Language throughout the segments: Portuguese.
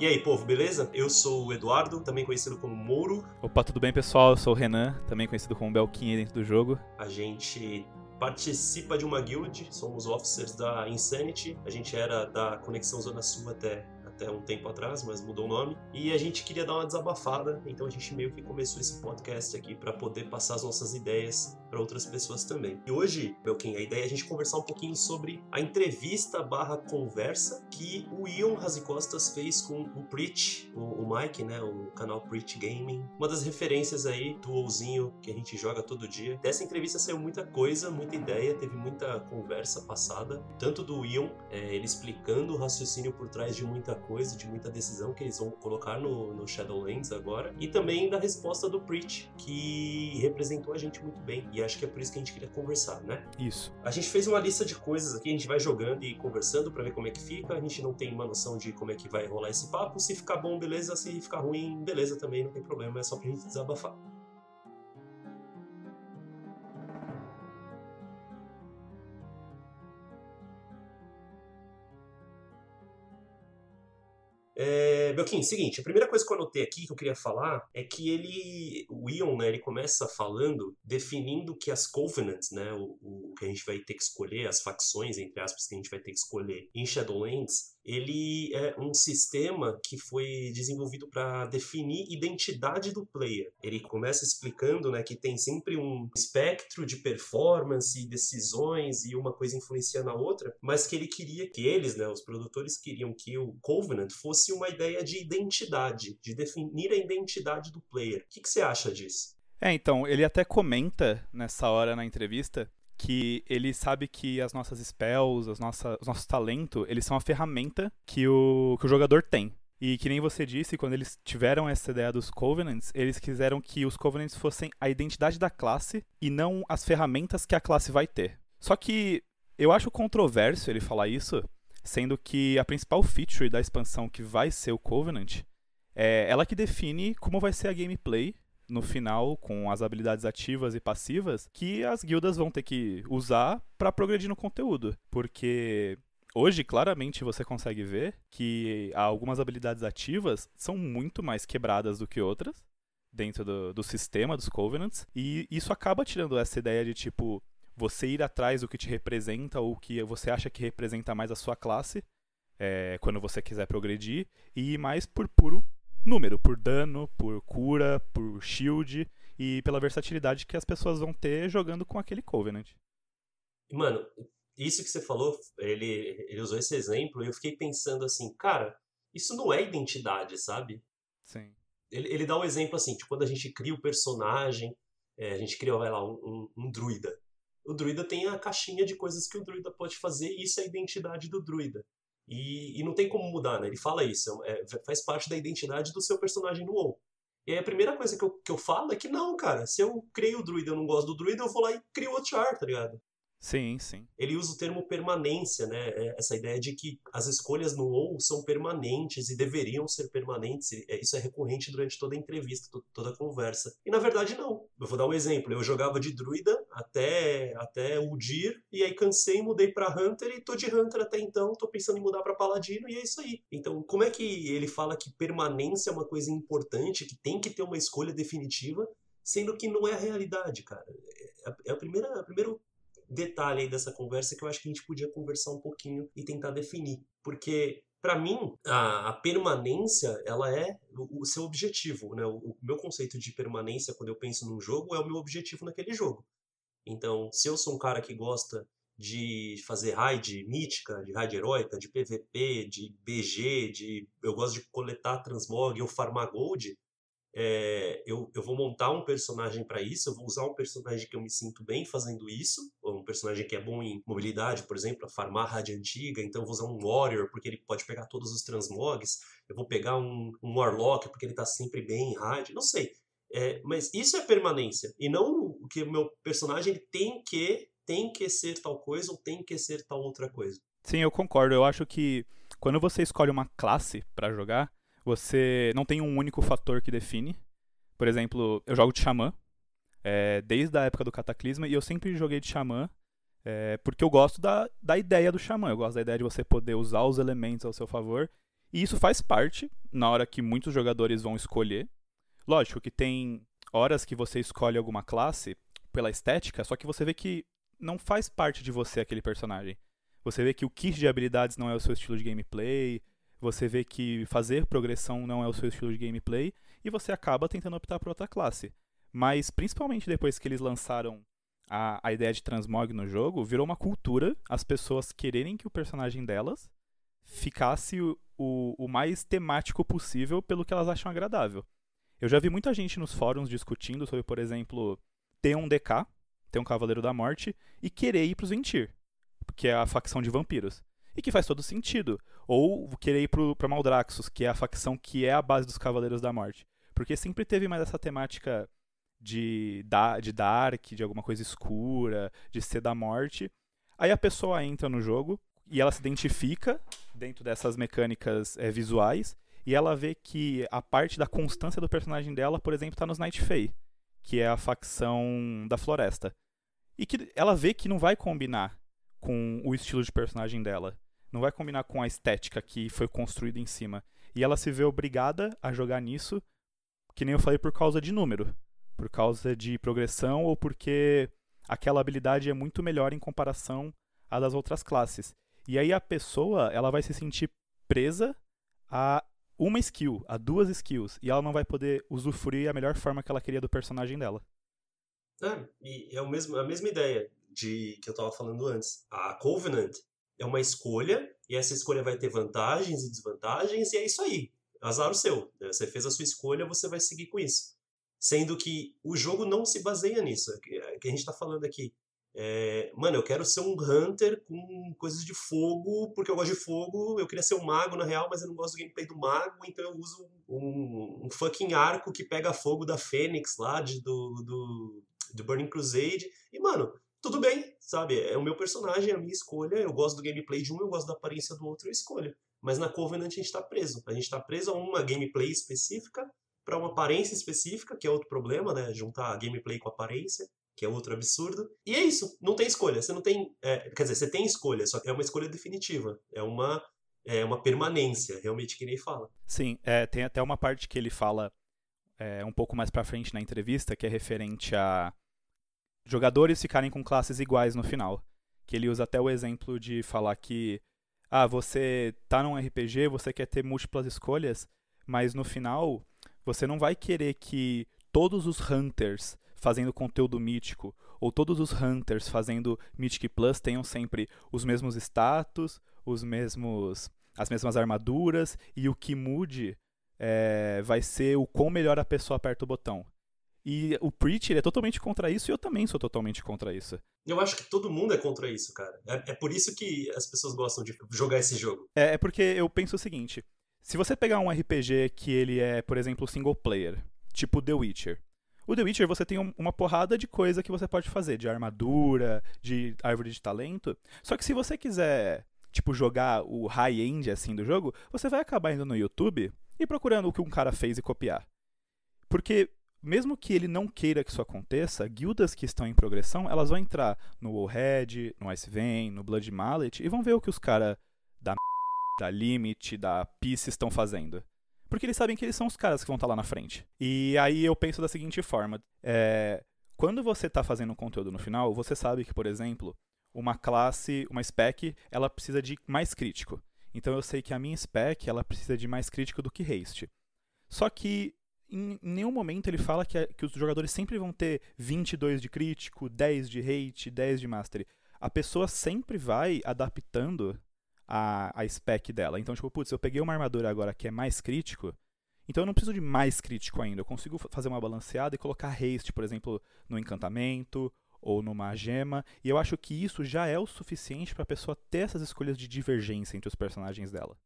E aí, povo, beleza? Eu sou o Eduardo, também conhecido como Mouro. Opa, tudo bem, pessoal? Eu sou o Renan, também conhecido como Belquinha dentro do jogo. A gente participa de uma guild, somos officers da Insanity. A gente era da Conexão Zona Sul até até um tempo atrás, mas mudou o nome. E a gente queria dar uma desabafada, então a gente meio que começou esse podcast aqui para poder passar as nossas ideias para outras pessoas também. E hoje, Belkin, a ideia é a gente conversar um pouquinho sobre a entrevista barra conversa que o Ion Razicostas fez com o Preach, o, o Mike, né, o canal Preach Gaming. Uma das referências aí do ouzinho que a gente joga todo dia. Dessa entrevista saiu muita coisa, muita ideia, teve muita conversa passada, tanto do Ion, é, ele explicando o raciocínio por trás de muita coisa, de muita decisão que eles vão colocar no, no Shadowlands agora, e também da resposta do Preach, que representou a gente muito bem. E acho que é por isso que a gente queria conversar, né? Isso. A gente fez uma lista de coisas aqui, a gente vai jogando e conversando para ver como é que fica. A gente não tem uma noção de como é que vai rolar esse papo. Se ficar bom, beleza. Se ficar ruim, beleza também, não tem problema. É só pra gente desabafar. É, Belkin, seguinte, a primeira coisa que eu anotei aqui que eu queria falar é que ele, o Ion, né, ele começa falando, definindo que as Covenants, né, o, o, que a gente vai ter que escolher, as facções, entre aspas, que a gente vai ter que escolher em Shadowlands, ele é um sistema que foi desenvolvido para definir identidade do player. Ele começa explicando né, que tem sempre um espectro de performance, decisões e uma coisa influenciando a outra, mas que ele queria que eles, né, os produtores, queriam que o Covenant fosse uma ideia de identidade, de definir a identidade do player. O que, que você acha disso? É, então, ele até comenta nessa hora na entrevista que ele sabe que as nossas spells, as os nossos talentos, eles são a ferramenta que o, que o jogador tem. E que nem você disse, quando eles tiveram essa ideia dos Covenants, eles quiseram que os Covenants fossem a identidade da classe e não as ferramentas que a classe vai ter. Só que eu acho controverso ele falar isso, sendo que a principal feature da expansão que vai ser o Covenant é ela que define como vai ser a gameplay no final com as habilidades ativas e passivas que as guildas vão ter que usar para progredir no conteúdo, porque hoje claramente você consegue ver que algumas habilidades ativas são muito mais quebradas do que outras dentro do, do sistema dos Covenants e isso acaba tirando essa ideia de tipo você ir atrás do que te representa ou que você acha que representa mais a sua classe é, quando você quiser progredir e ir mais por puro número, por dano, por cura, por shield e pela versatilidade que as pessoas vão ter jogando com aquele Covenant. Mano, isso que você falou, ele, ele usou esse exemplo e eu fiquei pensando assim, cara, isso não é identidade, sabe? Sim. Ele, ele dá um exemplo assim, tipo, quando a gente cria o personagem, é, a gente cria, vai lá, um, um, um druida. O druida tem a caixinha de coisas que o druida pode fazer e isso é a identidade do druida. E, e não tem como mudar, né? Ele fala isso, é, faz parte da identidade do seu personagem no WoW. E aí a primeira coisa que eu, que eu falo é que não, cara, se eu criei o druida e eu não gosto do druida, eu vou lá e crio outro char, tá ligado? Sim, sim. Ele usa o termo permanência, né? É, essa ideia de que as escolhas no WoW são permanentes e deveriam ser permanentes. É, isso é recorrente durante toda a entrevista, toda a conversa. E na verdade não. Eu vou dar um exemplo. Eu jogava de druida até até Udir e aí cansei, mudei para Hunter e tô de Hunter até então, tô pensando em mudar para Paladino e é isso aí. Então, como é que ele fala que permanência é uma coisa importante, que tem que ter uma escolha definitiva, sendo que não é a realidade, cara? É é a primeira, a primeiro detalhe aí dessa conversa que eu acho que a gente podia conversar um pouquinho e tentar definir. Porque, para mim, a, a, permanência, ela é o, o seu objetivo, né? O, o, meu conceito de permanência, quando eu penso num jogo, é o meu objetivo naquele jogo. Então, se eu sou um cara que gosta de fazer raid mítica, de raid heróica, de PVP, de BG, de eu gosto de coletar transmog ou farmar gold, é, eu, eu vou montar um personagem para isso, eu vou usar um personagem que eu me sinto bem fazendo isso, um personagem que é bom em mobilidade, por exemplo, a farmar rádio antiga, então eu vou usar um Warrior, porque ele pode pegar todos os transmogs, eu vou pegar um, um Warlock, porque ele tá sempre bem em rádio, não sei. É, mas isso é permanência, e não o que o meu personagem tem que, tem que ser tal coisa ou tem que ser tal outra coisa. Sim, eu concordo, eu acho que quando você escolhe uma classe para jogar, você não tem um único fator que define. Por exemplo, eu jogo de xamã, é, desde a época do Cataclisma, e eu sempre joguei de xamã é, porque eu gosto da, da ideia do xamã. Eu gosto da ideia de você poder usar os elementos ao seu favor E isso faz parte na hora que muitos jogadores vão escolher. Lógico que tem horas que você escolhe alguma classe pela estética, só que você vê que não faz parte de você aquele personagem. Você vê que o kit de habilidades não é o seu estilo de gameplay, você vê que fazer progressão não é o seu estilo de gameplay, e você acaba tentando optar por outra classe. Mas, principalmente depois que eles lançaram a, a ideia de transmog no jogo, virou uma cultura as pessoas quererem que o personagem delas ficasse o, o, o mais temático possível pelo que elas acham agradável. Eu já vi muita gente nos fóruns discutindo sobre, por exemplo, ter um DK, ter um Cavaleiro da Morte, e querer ir pros Ventir, que é a facção de vampiros. E que faz todo sentido. Ou querer ir pro, pra Maldraxxus, que é a facção que é a base dos Cavaleiros da Morte. Porque sempre teve mais essa temática de, de Dark, de alguma coisa escura, de ser da morte. Aí a pessoa entra no jogo e ela se identifica dentro dessas mecânicas é, visuais e ela vê que a parte da constância do personagem dela, por exemplo, está nos Night Fae, que é a facção da floresta. E que ela vê que não vai combinar com o estilo de personagem dela. Não vai combinar com a estética que foi construída em cima. E ela se vê obrigada a jogar nisso, que nem eu falei, por causa de número. Por causa de progressão ou porque aquela habilidade é muito melhor em comparação à das outras classes. E aí a pessoa, ela vai se sentir presa a uma skill, a duas skills, e ela não vai poder usufruir a melhor forma que ela queria do personagem dela. É, e é o mesmo, a mesma ideia de que eu estava falando antes. A Covenant é uma escolha, e essa escolha vai ter vantagens e desvantagens, e é isso aí. Azar o seu. Né? Você fez a sua escolha, você vai seguir com isso. Sendo que o jogo não se baseia nisso. É que a gente está falando aqui. É, mano, eu quero ser um hunter com coisas de fogo, porque eu gosto de fogo. Eu queria ser um mago na real, mas eu não gosto do gameplay do mago, então eu uso um, um fucking arco que pega fogo da Fênix lá, de, do, do, do Burning Crusade. E, mano, tudo bem, sabe? É o meu personagem, é a minha escolha. Eu gosto do gameplay de um, eu gosto da aparência do outro, eu escolho. Mas na Covenant a gente tá preso. A gente tá preso a uma gameplay específica, para uma aparência específica, que é outro problema, né? Juntar gameplay com aparência que é outro absurdo. E é isso, não tem escolha. Você não tem. É, quer dizer, você tem escolha, só que é uma escolha definitiva. É uma, é uma permanência, realmente, que nem fala. Sim, é, tem até uma parte que ele fala é, um pouco mais pra frente na entrevista, que é referente a jogadores ficarem com classes iguais no final. Que ele usa até o exemplo de falar que. Ah, você tá num RPG, você quer ter múltiplas escolhas, mas no final você não vai querer que todos os hunters fazendo conteúdo mítico, ou todos os hunters fazendo Mythic Plus tenham sempre os mesmos status, os mesmos as mesmas armaduras e o que mude é, vai ser o quão melhor a pessoa aperta o botão. E o Preach é totalmente contra isso e eu também sou totalmente contra isso. Eu acho que todo mundo é contra isso, cara. É, é por isso que as pessoas gostam de jogar esse jogo. É, é porque eu penso o seguinte: se você pegar um RPG que ele é, por exemplo, single player, tipo The Witcher, o The Witcher você tem um, uma porrada de coisa que você pode fazer, de armadura, de árvore de talento. Só que se você quiser, tipo, jogar o high-end assim do jogo, você vai acabar indo no YouTube e procurando o que um cara fez e copiar. Porque mesmo que ele não queira que isso aconteça, guildas que estão em progressão, elas vão entrar no Wallhead, no Icevein, no Blood Mallet e vão ver o que os caras da da Limit, da Peace estão fazendo porque eles sabem que eles são os caras que vão estar tá lá na frente. E aí eu penso da seguinte forma: é, quando você está fazendo um conteúdo no final, você sabe que, por exemplo, uma classe, uma spec, ela precisa de mais crítico. Então eu sei que a minha spec ela precisa de mais crítico do que haste. Só que em nenhum momento ele fala que, que os jogadores sempre vão ter 22 de crítico, 10 de hate, 10 de mastery. A pessoa sempre vai adaptando a, a spec dela. Então, tipo, putz, eu peguei uma armadura agora que é mais crítico, então eu não preciso de mais crítico ainda. Eu consigo fazer uma balanceada e colocar haste, por exemplo, no encantamento ou numa gema. E eu acho que isso já é o suficiente para a pessoa ter essas escolhas de divergência entre os personagens dela.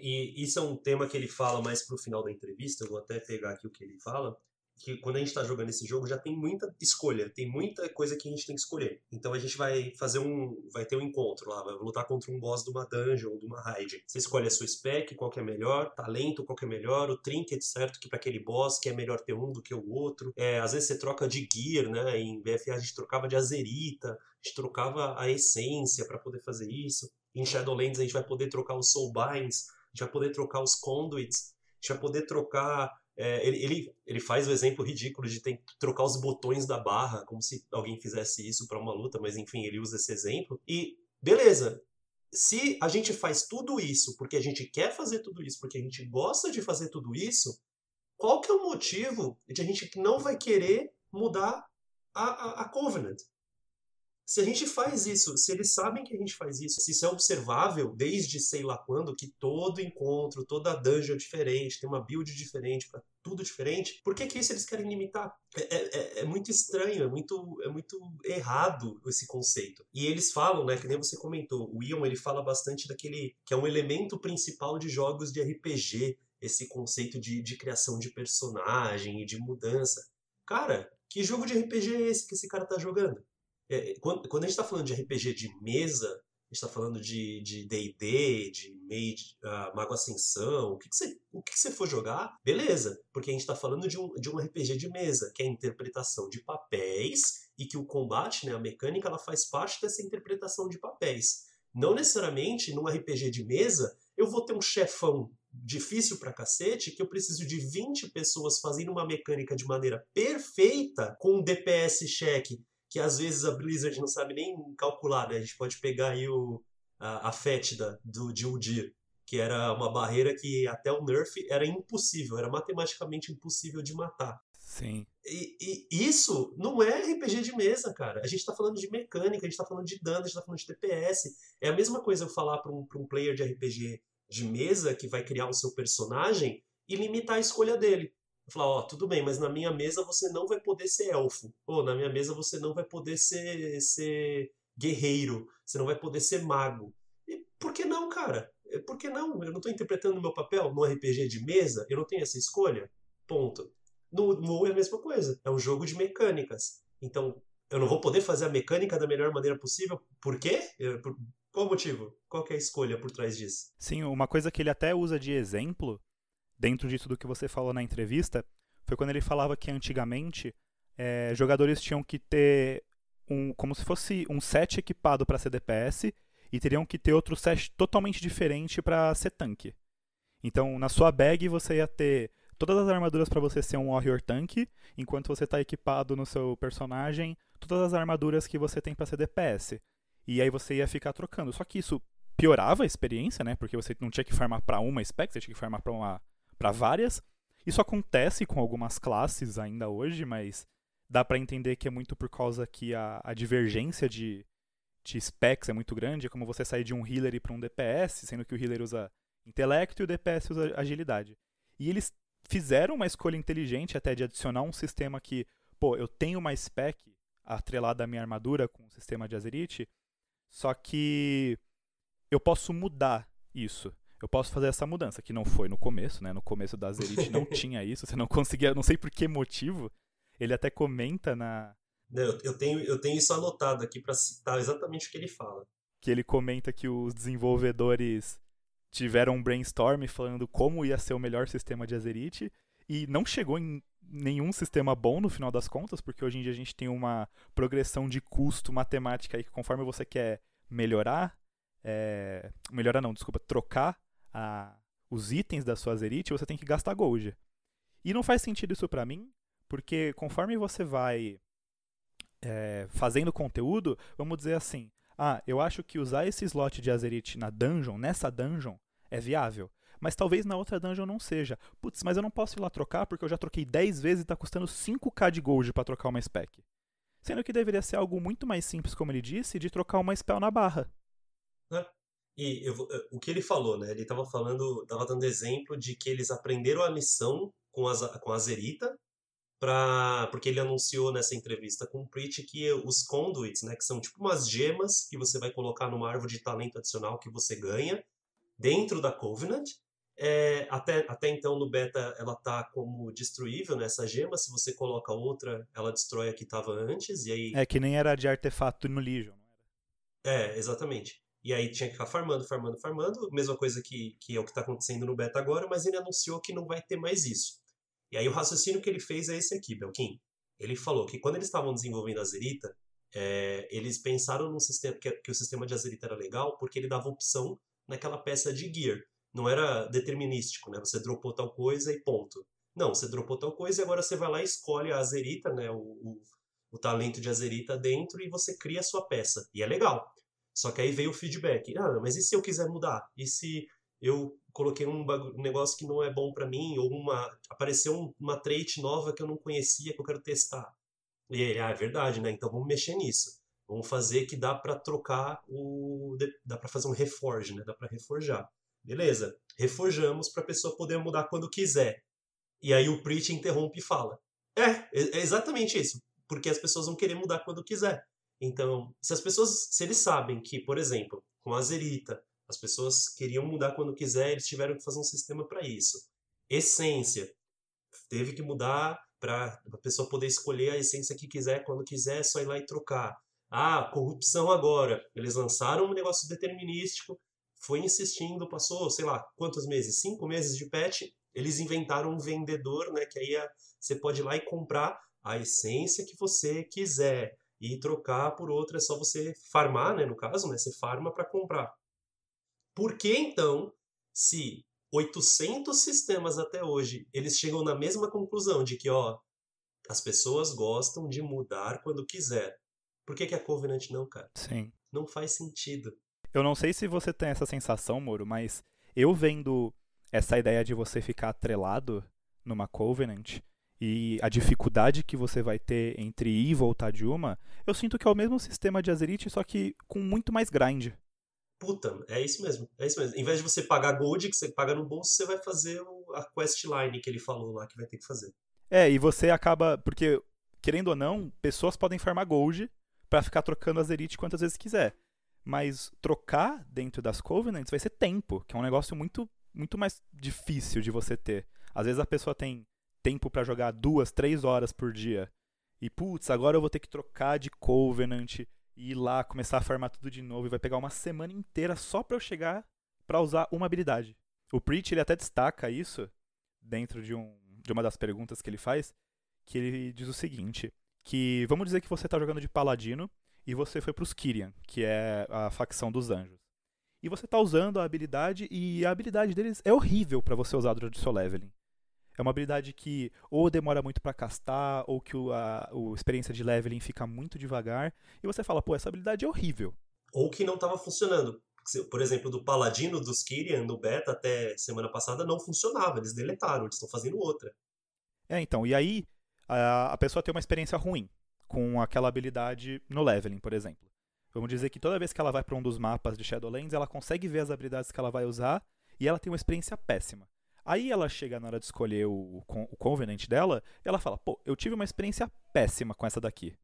E isso é um tema que ele fala mais pro final da entrevista. Eu vou até pegar aqui o que ele fala que quando a gente está jogando esse jogo já tem muita escolha, tem muita coisa que a gente tem que escolher. Então a gente vai fazer um, vai ter um encontro lá, vai lutar contra um boss de uma dungeon ou de uma raid. Você escolhe a sua spec, qual que é melhor, talento, qual que é melhor, o trinket certo que para aquele boss que é melhor ter um do que o outro. É, às vezes você troca de gear, né? Em BFA a gente trocava de azerita, a gente trocava a essência para poder fazer isso. Em Shadowlands a gente vai poder trocar os soulbinds gente vai poder trocar os conduits, a gente vai poder trocar. É, ele, ele, ele faz o exemplo ridículo de ter que trocar os botões da barra, como se alguém fizesse isso para uma luta, mas enfim, ele usa esse exemplo. E beleza, se a gente faz tudo isso porque a gente quer fazer tudo isso, porque a gente gosta de fazer tudo isso, qual que é o motivo de a gente não vai querer mudar a, a, a Covenant? Se a gente faz isso, se eles sabem que a gente faz isso, se isso é observável desde sei lá quando, que todo encontro, toda dungeon é diferente, tem uma build diferente, para tudo diferente, por que, que isso eles querem limitar? É, é, é, é, muito estranho, é muito, é muito errado esse conceito. E eles falam, né, que nem você comentou, o Ion ele fala bastante daquele que é um elemento principal de jogos de RPG, esse conceito de, de criação de personagem e de mudança. Cara, que jogo de RPG é esse que esse cara tá jogando? É, quando, quando, a gente está falando de RPG de mesa, a gente está falando de D&D, de, de Mage, uh, Mago Ascensão, o que, você, o que, que você for jogar, beleza, porque a gente está falando de um, de um RPG de mesa, que é a interpretação de papéis e que o combate, né, a mecânica, ela faz parte dessa interpretação de papéis. Não necessariamente num RPG de mesa eu vou ter um chefão difícil pra cacete que eu preciso de 20 pessoas fazendo uma mecânica de maneira perfeita com um DPS check que às vezes a Blizzard não sabe nem calcular, né? A gente pode pegar aí o, a, a fétida do, de Udir, que era uma barreira que até o Nerf era impossível, era matematicamente impossível de matar. Sim. E, e, isso não é RPG de mesa, cara. A gente tá falando de mecânica, a gente tá falando de dano, a gente tá falando de DPS. É a mesma coisa eu falar pra um, pra um player de RPG de mesa que vai criar o seu personagem e limitar a escolha dele. Falar, ó, tudo bem, mas na minha mesa você não vai poder ser elfo. Ou na minha mesa você não vai poder ser, ser guerreiro. Você não vai poder ser mago. E por que não, cara? Por que não? Eu não estou interpretando o meu papel no RPG de mesa? Eu não tenho essa escolha? Ponto. No WoW é a mesma coisa. É um jogo de mecânicas. Então, eu não vou poder fazer a mecânica da melhor maneira possível. Por quê? Por... Qual o motivo? Qual é a escolha por trás disso? Sim, uma coisa que ele até usa de exemplo dentro disso do que você falou na entrevista, foi quando ele falava que antigamente é, jogadores tinham que ter um, como se fosse um set equipado para ser DPS e teriam que ter outro set totalmente diferente para ser tanque. Então, na sua bag você ia ter todas as armaduras para você ser um warrior tanque, enquanto você está equipado no seu personagem todas as armaduras que você tem para ser DPS. E aí você ia ficar trocando. Só que isso piorava a experiência, né? Porque você não tinha que farmar para uma spec, você tinha que farmar para uma para várias. Isso acontece com algumas classes ainda hoje, mas dá para entender que é muito por causa que a, a divergência de, de specs é muito grande, é como você sair de um healer para um DPS, sendo que o healer usa intelecto e o DPS usa agilidade. E eles fizeram uma escolha inteligente até de adicionar um sistema que, pô, eu tenho uma spec atrelada à minha armadura com o sistema de Azerite, só que eu posso mudar isso eu posso fazer essa mudança, que não foi no começo, né? No começo da Azerite não tinha isso, você não conseguia, não sei por que motivo. Ele até comenta na. Não, eu tenho, eu tenho isso anotado aqui para citar exatamente o que ele fala. Que ele comenta que os desenvolvedores tiveram um brainstorm falando como ia ser o melhor sistema de Azerite e não chegou em nenhum sistema bom no final das contas, porque hoje em dia a gente tem uma progressão de custo matemática aí que conforme você quer melhorar, é, melhorar não, desculpa, trocar a, os itens da sua Azerite, você tem que gastar gold. E não faz sentido isso para mim, porque conforme você vai é, fazendo conteúdo, vamos dizer assim, ah, eu acho que usar esse slot de Azerite na dungeon, nessa dungeon, é viável. Mas talvez na outra dungeon não seja. Putz, mas eu não posso ir lá trocar porque eu já troquei 10 vezes e tá custando 5k de gold para trocar uma spec. Sendo que deveria ser algo muito mais simples, como ele disse, de trocar uma spell na barra. É. E eu, eh, o que ele falou, né? Ele estava falando, estava dando exemplo de que eles aprenderam a lição com a, com a Zerita, pra, porque ele anunciou nessa entrevista com o Preach que os conduits, né, que são tipo umas gemas que você vai colocar numa árvore de talento adicional que você ganha dentro da Covenant. É, até, até então no beta ela tá como destruível nessa né, gema, se você coloca outra, ela destrói a que estava antes e aí É que nem era de artefato no Legion, era? É, exatamente. E aí tinha que ficar farmando, farmando, farmando. Mesma coisa que, que é o que está acontecendo no beta agora, mas ele anunciou que não vai ter mais isso. E aí o raciocínio que ele fez é esse aqui, Belkin. Ele falou que quando eles estavam desenvolvendo a Zerita, é, eles pensaram num sistema que, que, o sistema de Azerita era legal porque ele dava opção naquela peça de gear. não era determinístico, né? Você dropou tal coisa e ponto. Não, você dropou tal coisa e agora você vai lá e escolhe a azerita, né? O, o, o talento de azerita dentro e você cria a sua peça. E é legal. Só que aí veio o feedback. Ah, mas e se eu quiser mudar? E se eu coloquei um, negócio que não é bom para mim? Ou uma apareceu uma trait nova que eu não conhecia que eu quero testar? E ele, ah, é verdade, né? Então vamos mexer nisso. Vamos fazer que dá para trocar o. dá para fazer um reforge, né? Dá para reforjar. Beleza, reforjamos para a pessoa poder mudar quando quiser. E aí o Preach interrompe e fala: é, é exatamente isso. Porque as pessoas vão querer mudar quando quiser. Então, se as pessoas, se eles sabem que, por exemplo, com a Zerita, as pessoas queriam mudar quando quiser, eles tiveram que fazer um sistema para isso. Essência, teve que mudar para a pessoa poder escolher a essência que quiser, quando quiser, é só ir lá e trocar. Ah, corrupção agora. Eles lançaram um negócio determinístico, foi insistindo, passou, sei lá, quantos meses? Cinco meses de patch. Eles inventaram um vendedor, né? Que aí é, você pode ir lá e comprar a essência que você quiser e trocar por outra, é só você farmar, né? No caso, né? Você farma para comprar. Por que então, se 800 sistemas até hoje, eles chegam na mesma conclusão de que, ó, as pessoas gostam de mudar quando quiser. Por que, que a Covenant não, cara? Sim. Não faz sentido. Eu não sei se você tem essa sensação, Moro, mas eu vendo essa ideia de você ficar atrelado numa Covenant e a dificuldade que você vai ter entre ir e voltar de uma, eu sinto que é o mesmo sistema de Azerit, só que com muito mais grind. Puta, é isso mesmo. É isso mesmo. Em vez de você pagar gold, que você paga no bolso, você vai fazer a quest line que ele falou lá que vai ter que fazer. É, e você acaba. Porque, querendo ou não, pessoas podem farmar gold para ficar trocando Azerit quantas vezes quiser. Mas trocar dentro das Covenants vai ser tempo, que é um negócio muito, muito mais difícil de você ter. Às vezes a pessoa tem tempo para jogar duas, três horas por dia. E putz, agora eu vou ter que trocar de Covenant e ir lá começar a farmar tudo de novo e vai pegar uma semana inteira só para eu chegar para usar uma habilidade. O Preach ele até destaca isso dentro de, um, de uma das perguntas que ele faz, que ele diz o seguinte, que vamos dizer que você está jogando de paladino e você foi para os Kyrian, que é a facção dos anjos. E você está usando a habilidade e a habilidade deles é horrível para você usar durante o seu leveling. É uma habilidade que ou demora muito para castar, ou que o, a, a experiência de leveling fica muito devagar, e você fala, pô, essa habilidade é horrível. Ou que não estava funcionando. Por exemplo, do Paladino dos Kyrian no beta até semana passada não funcionava, eles deletaram, eles estão fazendo outra. É, então, e aí a, a pessoa tem uma experiência ruim com aquela habilidade no leveling, por exemplo. Vamos dizer que toda vez que ela vai para um dos mapas de Shadowlands, ela consegue ver as habilidades que ela vai usar e ela tem uma experiência péssima. Aí ela chega na hora de escolher o, o Covenant dela, e ela fala: pô, eu tive uma experiência péssima com essa daqui,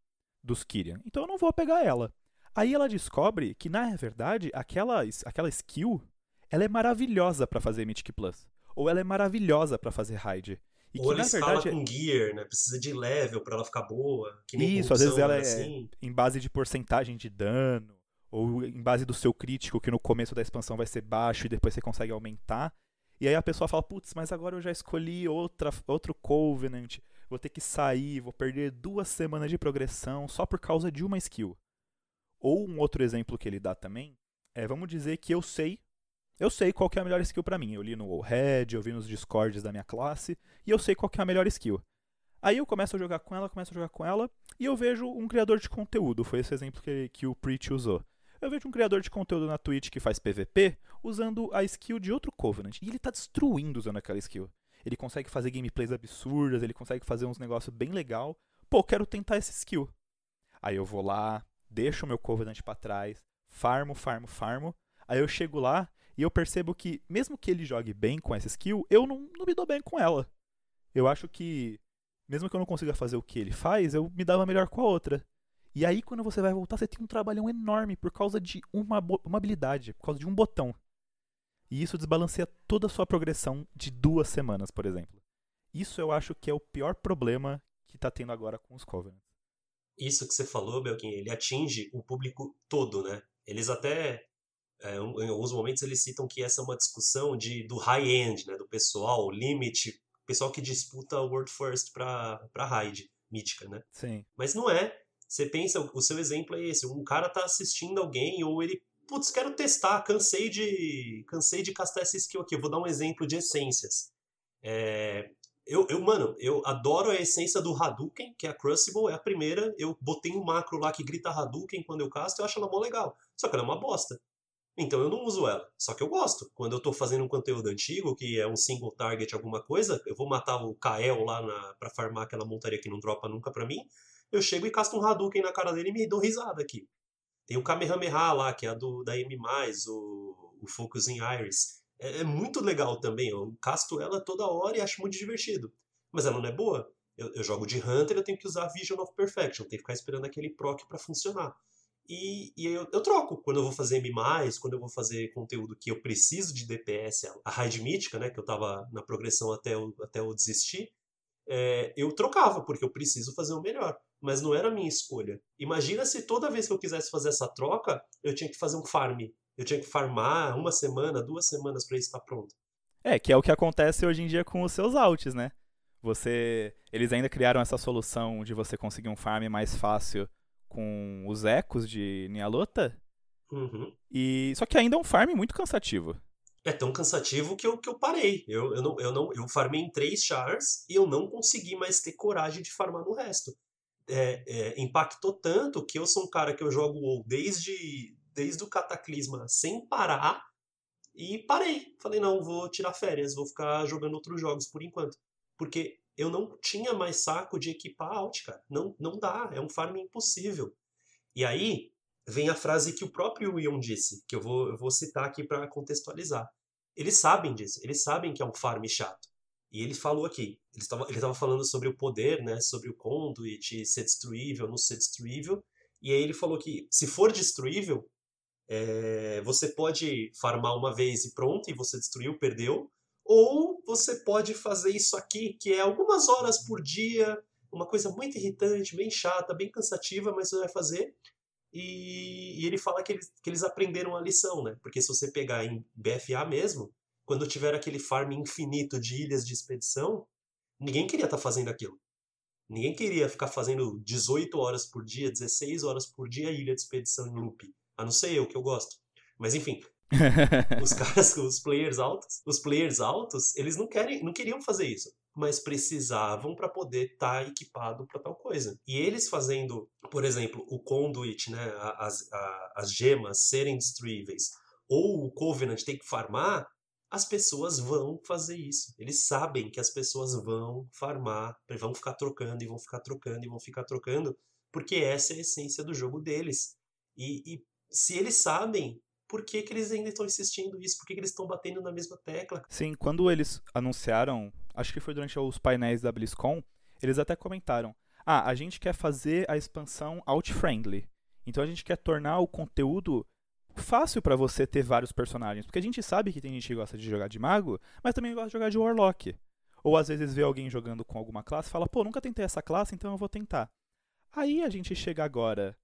dos Kyrian, então eu não vou pegar ela. Aí ela descobre que, na verdade, aquela, aquela skill ela é maravilhosa para fazer Mythic Plus. Ou ela é maravilhosa para fazer Raid. E Ou que, ela na verdade, com gear, né? Precisa de level para ela ficar boa. Isso, às vezes ela é assim. em base de porcentagem de dano, ou em base do seu crítico, que no começo da expansão vai ser baixo e depois você consegue aumentar. E aí a pessoa fala, putz, mas agora eu já escolhi outra, outro Covenant, vou ter que sair, vou perder duas semanas de progressão só por causa de uma skill. Ou um outro exemplo que ele dá também é, vamos dizer que eu sei, eu sei qual é a melhor skill para mim. Eu li no Wallhead, eu vi nos Discords da minha classe, e eu sei qual é a melhor skill. Aí eu começo a jogar com ela, começo a jogar com ela, e eu vejo um criador de conteúdo, foi esse exemplo que, que o Preach usou. Eu vejo um criador de conteúdo na Twitch que faz PVP usando a skill de outro Covenant. E ele tá destruindo usando aquela skill. Ele consegue fazer gameplays absurdas, ele consegue fazer uns negócios bem legal. Pô, quero tentar essa skill. Aí eu vou lá, deixo o meu Covenant para trás, farmo, farmo, farmo. Aí eu chego lá e eu percebo que, mesmo que ele jogue bem com essa skill, eu não, não me dou bem com ela. Eu acho que, mesmo que eu não consiga fazer o que ele faz, eu me dava melhor com a outra. E aí, quando você vai voltar, você tem um trabalhão enorme por causa de uma, uma habilidade, por causa de um botão. E isso desbalanceia toda a sua progressão de duas semanas, por exemplo. Isso eu acho que é o pior problema que está tendo agora com os Covenants. Isso que você falou, Belkin, ele atinge o público todo, né? Eles até, é, em alguns momentos, eles citam que essa é uma discussão de, do high-end, né? Do pessoal, o limite, pessoal que disputa o World First para raid, mítica, né? Sim. Mas não é você pensa, o seu exemplo é esse, um cara tá assistindo alguém ou ele putz, quero testar, cansei de cansei de castar essa skill aqui. Eu vou dar um exemplo de essências. É, eu, eu, mano, eu adoro a essência do Hadouken, que é a Crucible, é a primeira. Eu botei um macro lá que grita Hadouken quando eu casto, eu acho ela mó legal. Só que ela é uma bosta. Então eu não uso ela. Só que eu gosto. Quando eu tô fazendo um conteúdo antigo, que é um single target, alguma coisa, eu vou matar o Kael lá na, pra farmar aquela montaria que não dropa nunca pra mim. Eu chego e casto um Hadouken na cara dele e me dou risada aqui. Tem o Kamehameha lá, que é do, da M, o, o Focus in Iris é, é muito legal também. Eu casto ela toda hora e acho muito divertido. Mas ela não é boa. Eu, eu jogo de Hunter, eu tenho que usar Vision of Perfection, tenho que ficar esperando aquele proc para funcionar. E, e eu, eu, troco. Quando eu vou fazer M+, quando eu vou fazer conteúdo que eu preciso de DPS, a raid mítica, né, que eu tava na progressão até eu, até eu desistir, é, eu trocava, porque eu preciso fazer o melhor. Mas não era a minha escolha. Imagina se toda vez que eu quisesse fazer essa troca, eu tinha que fazer um farm eu tinha que farmar uma semana, duas semanas para isso estar pronto. É, que é o que acontece hoje em dia com os seus alts, né? Você, eles ainda criaram essa solução de você conseguir um farm mais fácil com os ecos de Nialota. Uhum. E só que ainda é um farm muito cansativo. É tão cansativo que eu, que eu parei. Eu, eu, não, eu, não, eu farmei em três chars e eu não consegui mais ter coragem de farmar no resto. É, é, impactou tanto que eu sou um cara que eu jogo WoW desde desde o Cataclisma sem parar e parei. Falei, não, vou tirar férias, vou ficar jogando outros jogos por enquanto. Porque eu não tinha mais saco de equipar alt, cara. Não, não dá, é um farm impossível. E aí vem a frase que o próprio Ion disse, que eu vou, eu vou citar aqui para contextualizar. Eles sabem disso, eles sabem que é um farm chato. E ele falou aqui, ele estava ele falando sobre o poder, né, sobre o conduit ser destruível, não ser destruível. E aí ele falou que se for destruível, é, você pode farmar uma vez e pronto, e você destruiu, perdeu. Ou você pode fazer isso aqui, que é algumas horas por dia, uma coisa muito irritante, bem chata, bem cansativa, mas você vai fazer. E, e ele fala que eles, que eles aprenderam a lição, né? Porque se você pegar em BFA mesmo, quando tiver aquele farm infinito de ilhas de expedição, ninguém queria estar tá fazendo aquilo. Ninguém queria ficar fazendo 18 horas por dia, 16 horas por dia ilha de expedição em loop. A não ser eu, que eu gosto. Mas enfim, os caras, os players altos, os players altos, eles não querem, não queriam fazer isso, mas precisavam para poder estar tá equipado para tal coisa. E eles fazendo, por exemplo, o conduit, né, as, as gemas serem destruíveis, ou o covenant tem que farmar, as pessoas vão fazer isso. Eles sabem que as pessoas vão farmar, vão ficar trocando e vão ficar trocando e vão ficar trocando, porque essa é a essência do jogo deles. E, e se eles sabem, por que, que eles ainda estão insistindo isso? Por que, que eles estão batendo na mesma tecla? Sim, quando eles anunciaram, acho que foi durante os painéis da BlizzCon, eles até comentaram: ah, a gente quer fazer a expansão out-friendly. Então a gente quer tornar o conteúdo fácil para você ter vários personagens. Porque a gente sabe que tem gente que gosta de jogar de mago, mas também gosta de jogar de warlock. Ou às vezes vê alguém jogando com alguma classe e fala, pô, nunca tentei essa classe, então eu vou tentar. Aí a gente chega agora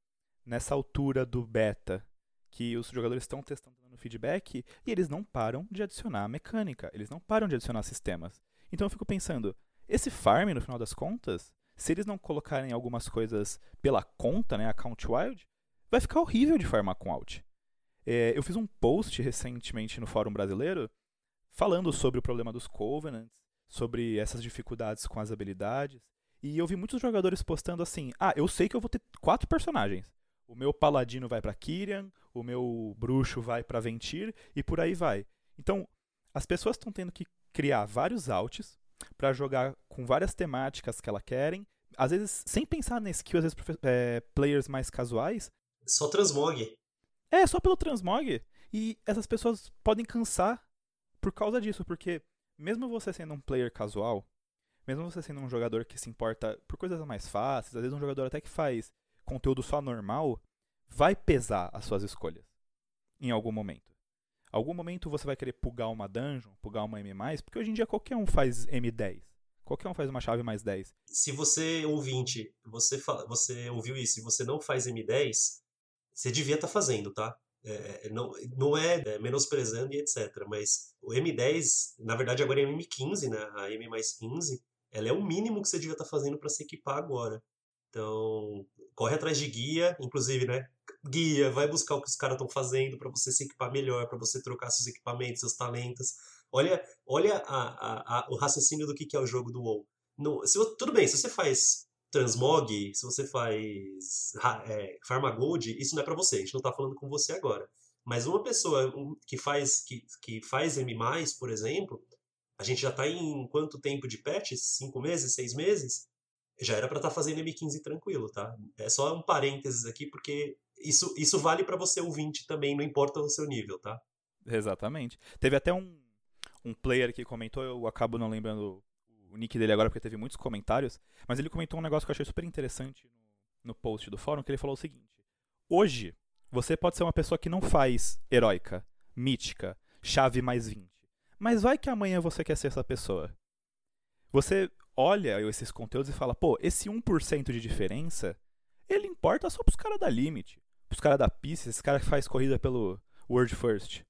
nessa altura do beta, que os jogadores estão testando no feedback e eles não param de adicionar mecânica, eles não param de adicionar sistemas. Então eu fico pensando, esse farm, no final das contas, se eles não colocarem algumas coisas pela conta, né, account wild, vai ficar horrível de farmar com alt. É, eu fiz um post recentemente no fórum brasileiro falando sobre o problema dos covenants, sobre essas dificuldades com as habilidades, e eu vi muitos jogadores postando assim: "Ah, eu sei que eu vou ter quatro personagens. O meu paladino vai para Kyrian, o meu bruxo vai para Ventir e por aí vai. Então, as pessoas estão tendo que criar vários alts para jogar com várias temáticas que elas querem, às vezes sem pensar na skill, às vezes é, players mais casuais. Só transmog. É, só pelo transmog. E essas pessoas podem cansar por causa disso, porque mesmo você sendo um player casual, mesmo você sendo um jogador que se importa por coisas mais fáceis, às vezes um jogador até que faz conteúdo só normal, vai pesar as suas escolhas em algum momento. Algum momento você vai querer pugar uma dungeon, pugar uma M+, porque hoje em dia qualquer um faz M10. Qualquer um faz uma chave mais 10. Se você, ouvinte, você, você ouviu isso e você não faz M10, você devia estar tá fazendo, tá? É, não, não é, é menosprezando e etc. Mas o M10, na verdade agora é M15, né? A M mais 15, ela é o mínimo que você devia estar tá fazendo para se equipar agora. Então, corre atrás de guia, inclusive, né? guia, vai buscar o que os caras estão fazendo para você se equipar melhor, para você trocar seus equipamentos, seus talentos. Olha, olha a, a, a, o raciocínio do que, que é o jogo do WoW. No, se, tudo bem, se você faz transmog, se você faz é, Farmagold, isso não é para você, a gente não tá falando com você agora. Mas uma pessoa que faz que, que faz M+, por exemplo, a gente já tá em quanto tempo de patch? Cinco meses? Seis meses? Já era para estar tá fazendo M15 tranquilo, tá? É só um parênteses aqui, porque isso, isso vale para você ouvinte também, não importa o seu nível, tá? Exatamente. Teve até um, um player que comentou, eu acabo não lembrando o nick dele agora porque teve muitos comentários, mas ele comentou um negócio que eu achei super interessante no, post do fórum, que ele falou o seguinte: Hoje, você pode ser uma pessoa que não faz heróica, mítica, chave mais 20. Mas vai que amanhã você quer ser essa pessoa. Você olha esses conteúdos e fala, pô, esse 1% de diferença, ele importa só pros caras da Limit, pros caras da Pista, esse cara que faz corrida pelo World First.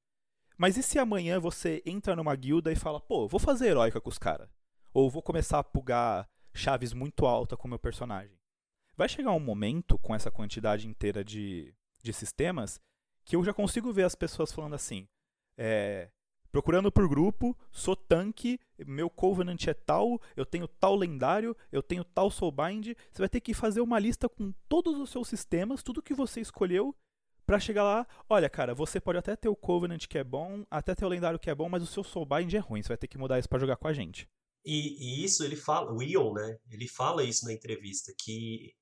Mas e se amanhã você entra numa guilda e fala, pô, vou fazer heróica com os caras? Ou vou começar a pugar chaves muito alta com o meu personagem. Vai chegar um momento, com essa quantidade inteira de, de sistemas, que eu já consigo ver as pessoas falando assim: é, procurando por grupo, sou tanque, meu Covenant é tal, eu tenho tal lendário, eu tenho tal Soulbind. Você vai ter que fazer uma lista com todos os seus sistemas, tudo que você escolheu, para chegar lá. Olha, cara, você pode até ter o Covenant que é bom, até ter o lendário que é bom, mas o seu Soulbind é ruim. Você vai ter que mudar isso para jogar com a gente. E, e, isso ele fala, o Ion, né? Ele fala isso na entrevista, que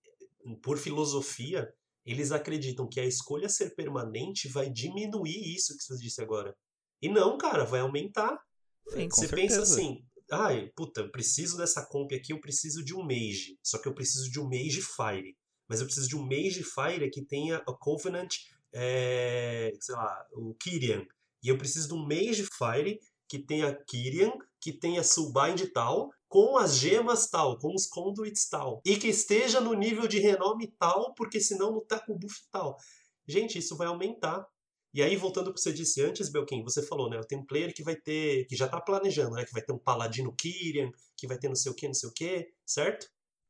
por filosofia, eles acreditam que a escolha ser permanente vai diminuir isso que você disse agora. E não, cara, vai aumentar. Sim, você pensa assim, ai, puta, eu preciso dessa comp aqui, eu preciso de um mage. Só que eu preciso de um mage fire. Mas eu preciso de um mage fire que tenha a Covenant, é, sei lá, o Kyrian. E eu preciso de um mage fire que tenha Kyrian, que tenha Soulbind tal, com as gemas tal, com os conduits tal, e que esteja no nível de renome tal, porque senão não tá com buff tal. Gente, isso vai aumentar. E aí, voltando para o que você disse antes, Belkin, você falou, né? Tem um player que vai ter, que já está planejando, né? Que vai ter um Paladino Kyrian, que vai ter não sei o que, não sei o que, certo?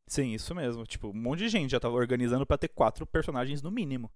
Sim, isso mesmo. Tipo, um monte de gente já estava organizando para ter quatro personagens no mínimo.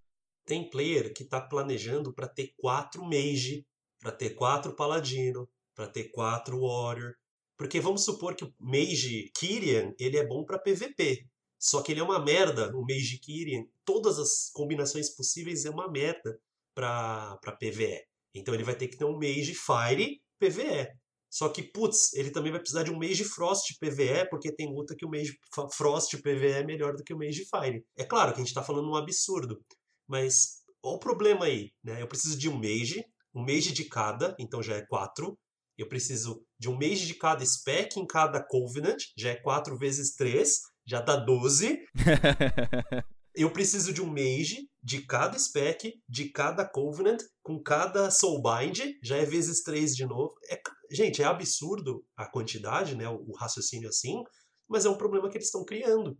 Tem player que está planejando para ter quatro mage, para ter quatro paladino, para ter quatro Warrior. Porque vamos supor que o Mage Kyrian ele é bom para PVP. Só que ele é uma merda, o Mage Kyrian. Todas as combinações possíveis é uma merda para PVE. Então ele vai ter que ter um Mage Fire PVE. Só que, putz, ele também vai precisar de um Mage Frost PVE, porque tem luta que o Mage Frost PVE é melhor do que o Mage Fire. É claro que a gente está falando um absurdo, mas olha o problema aí, né? Eu preciso de um Mage, um Mage de cada, então já é 4. Eu preciso de um mês de cada spec em cada Covenant, já é 4 vezes 3, já dá 12. eu preciso de um mage de cada spec, de cada Covenant, com cada Soulbind, já é vezes 3 de novo. É, gente, é absurdo a quantidade, né, o, o raciocínio assim, mas é um problema que eles estão criando.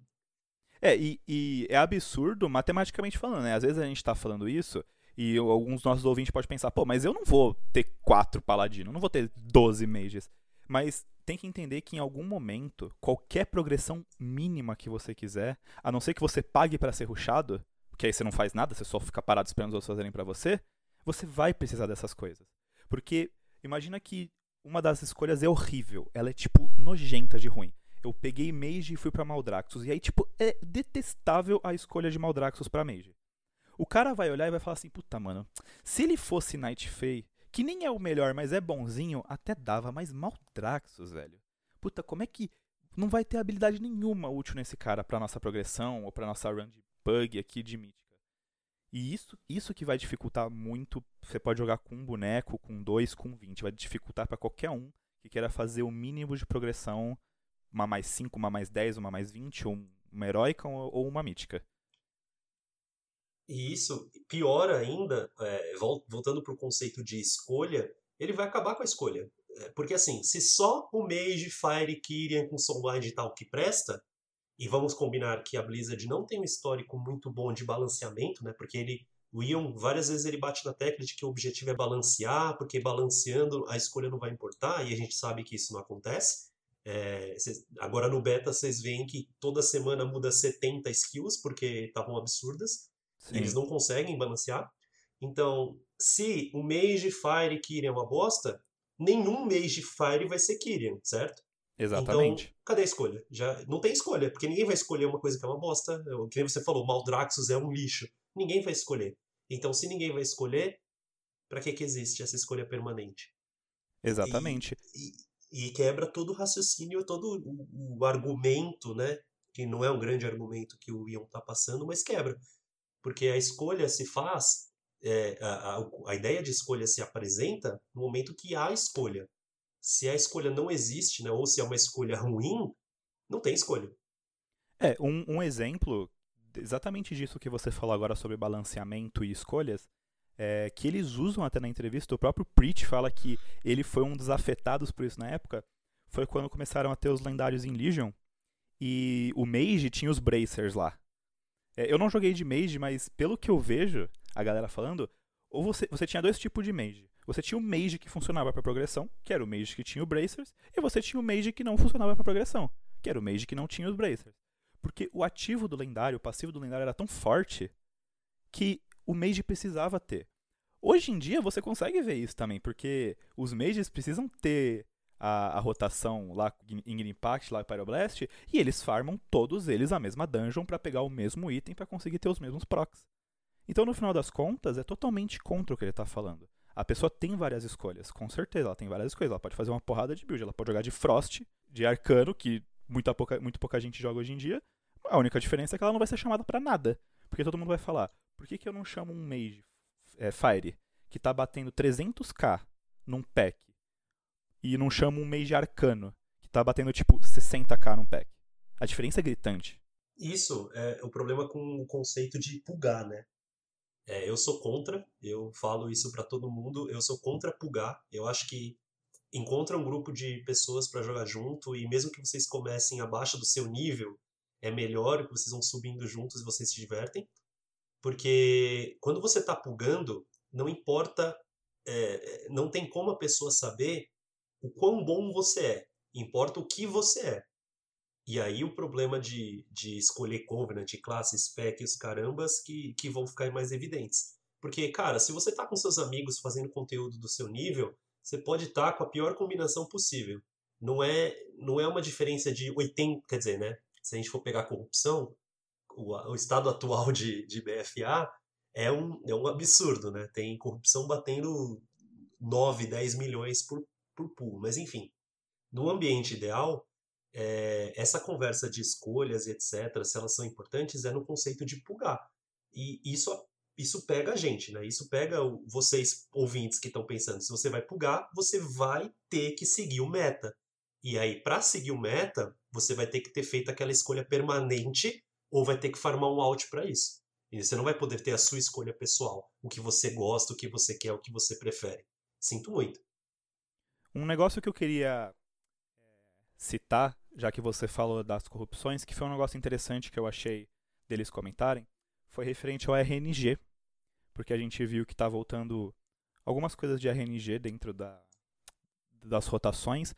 É, e, e, é absurdo matematicamente falando, né? Às vezes a gente tá falando isso e alguns nossos ouvintes podem pensar, pô, mas eu não vou ter quatro paladinos, não vou ter 12 mages. Mas tem que entender que em algum momento, qualquer progressão mínima que você quiser, a não ser que você pague para ser ruxado, porque aí você não faz nada, você só fica parado esperando os outros fazerem para você, você vai precisar dessas coisas. Porque imagina que uma das escolhas é horrível, ela é tipo nojenta de ruim. Eu peguei Mage e fui para Maldraxxus, e aí tipo é detestável a escolha de Maldraxxus para Mage. O cara vai olhar e vai falar assim: puta, mano, se ele fosse Night Fae, que nem é o melhor, mas é bonzinho, até dava, mas Maldraxxus, velho. Puta, como é que não vai ter habilidade nenhuma útil nesse cara pra nossa progressão ou pra nossa run de bug aqui de mítica? E isso, isso que vai dificultar muito. Você pode jogar com um boneco, com dois, com 20. Vai dificultar para qualquer um que queira fazer o mínimo de progressão. Uma mais 5, uma mais 10, uma mais 20, ou uma heróica ou uma mítica. E isso, pior ainda, é, voltando para o conceito de escolha, ele vai acabar com a escolha. É, porque assim, se só o Mage, Fire, Kyrian com Soulblind e tal que presta, e vamos combinar que a Blizzard não tem um histórico muito bom de balanceamento, né? Porque ele, o Ion, várias vezes ele bate na tecla de que o objetivo é balancear, porque balanceando a escolha não vai importar, e a gente sabe que isso não acontece. É, cês, agora no beta vocês veem que toda semana muda 70 skills, porque estavam absurdas. Eles não conseguem balancear. Então, se o Mage, Fire e Kyrian é uma bosta, nenhum Mage Fire vai ser Kyrian, certo? Exatamente. Então, cadê a escolha? Já não tem escolha, porque ninguém vai escolher uma coisa que é uma bosta. Que nem você falou, Maldraxxus é um lixo. Ninguém vai escolher. Então, se ninguém vai escolher, para que que existe essa escolha permanente? Exatamente. E, e, e quebra todo o raciocínio, todo o, o, argumento, né? Que não é um grande argumento que o Ion tá passando, mas quebra. Porque a escolha se faz, é, a, a, a ideia de escolha se apresenta no momento que há escolha. Se a escolha não existe, né, ou se é uma escolha ruim, não tem escolha. É, um, um exemplo exatamente disso que você falou agora sobre balanceamento e escolhas, é, que eles usam até na entrevista, o próprio Preach fala que ele foi um dos afetados por isso na época, foi quando começaram a ter os lendários em Legion, e o Mage tinha os Bracers lá. É, eu não joguei de Mage, mas pelo que eu vejo a galera falando, ou você, você tinha dois tipos de Mage. Você tinha o Mage que funcionava para progressão, que era o Mage que tinha o Bracers, e você tinha o Mage que não funcionava para progressão, que era o Mage que não tinha os Bracers. Porque o ativo do lendário, o passivo do lendário era tão forte que o Mage precisava ter. Hoje em dia você consegue ver isso também, porque os Mages precisam ter a, a rotação lá em Impact, lá em Pyroblast, e eles farmam todos eles a mesma dungeon para pegar o mesmo item para conseguir ter os mesmos procs. Então, no final das contas, é totalmente contra o que ele está falando. A pessoa tem várias escolhas, com certeza, ela tem várias escolhas. Ela pode fazer uma porrada de build, ela pode jogar de Frost, de Arcano, que muita pouca, muito pouca gente joga hoje em dia. A única diferença é que ela não vai ser chamada para nada. Porque todo mundo vai falar, por que, que eu não chamo um Mage é, Fire que tá batendo 300k num pack e não chamo um Mage Arcano que tá batendo tipo 60k num pack? A diferença é gritante. Isso é o problema com o conceito de pugar, né? É, eu sou contra, eu falo isso para todo mundo, eu sou contra pugar. Eu acho que encontra um grupo de pessoas para jogar junto e mesmo que vocês comecem abaixo do seu nível, é melhor que vocês vão subindo juntos e vocês se divertem. Porque quando você está pugando, não importa, é, não tem como a pessoa saber o quão bom você é, importa o que você é. E aí o problema de, de escolher Covenant, classe, spec e os carambas que, que vão ficar mais evidentes. Porque, cara, se você está com seus amigos fazendo conteúdo do seu nível, você pode estar tá com a pior combinação possível. Não é, não é uma diferença de 80, quer dizer, né? Se a gente for pegar corrupção, o, o estado atual de, de BFA é um, é um absurdo, né? Tem corrupção batendo 9, 10 milhões por, por pool. Mas, enfim, no ambiente ideal, é, essa conversa de escolhas e etc., se elas são importantes, é no conceito de pulgar. E isso, isso pega a gente, né? Isso pega vocês, ouvintes, que estão pensando. Se você vai pulgar, você vai ter que seguir o meta. E aí, para seguir o meta, você vai ter que ter feito aquela escolha permanente ou vai ter que farmar um out para isso. E você não vai poder ter a sua escolha pessoal, o que você gosta, o que você quer, o que você prefere. Sinto muito. Um negócio que eu queria é, citar, já que você falou das corrupções, que foi um negócio interessante que eu achei deles comentarem, foi referente ao RNG, porque a gente viu que está voltando algumas coisas de RNG dentro da, das rotações.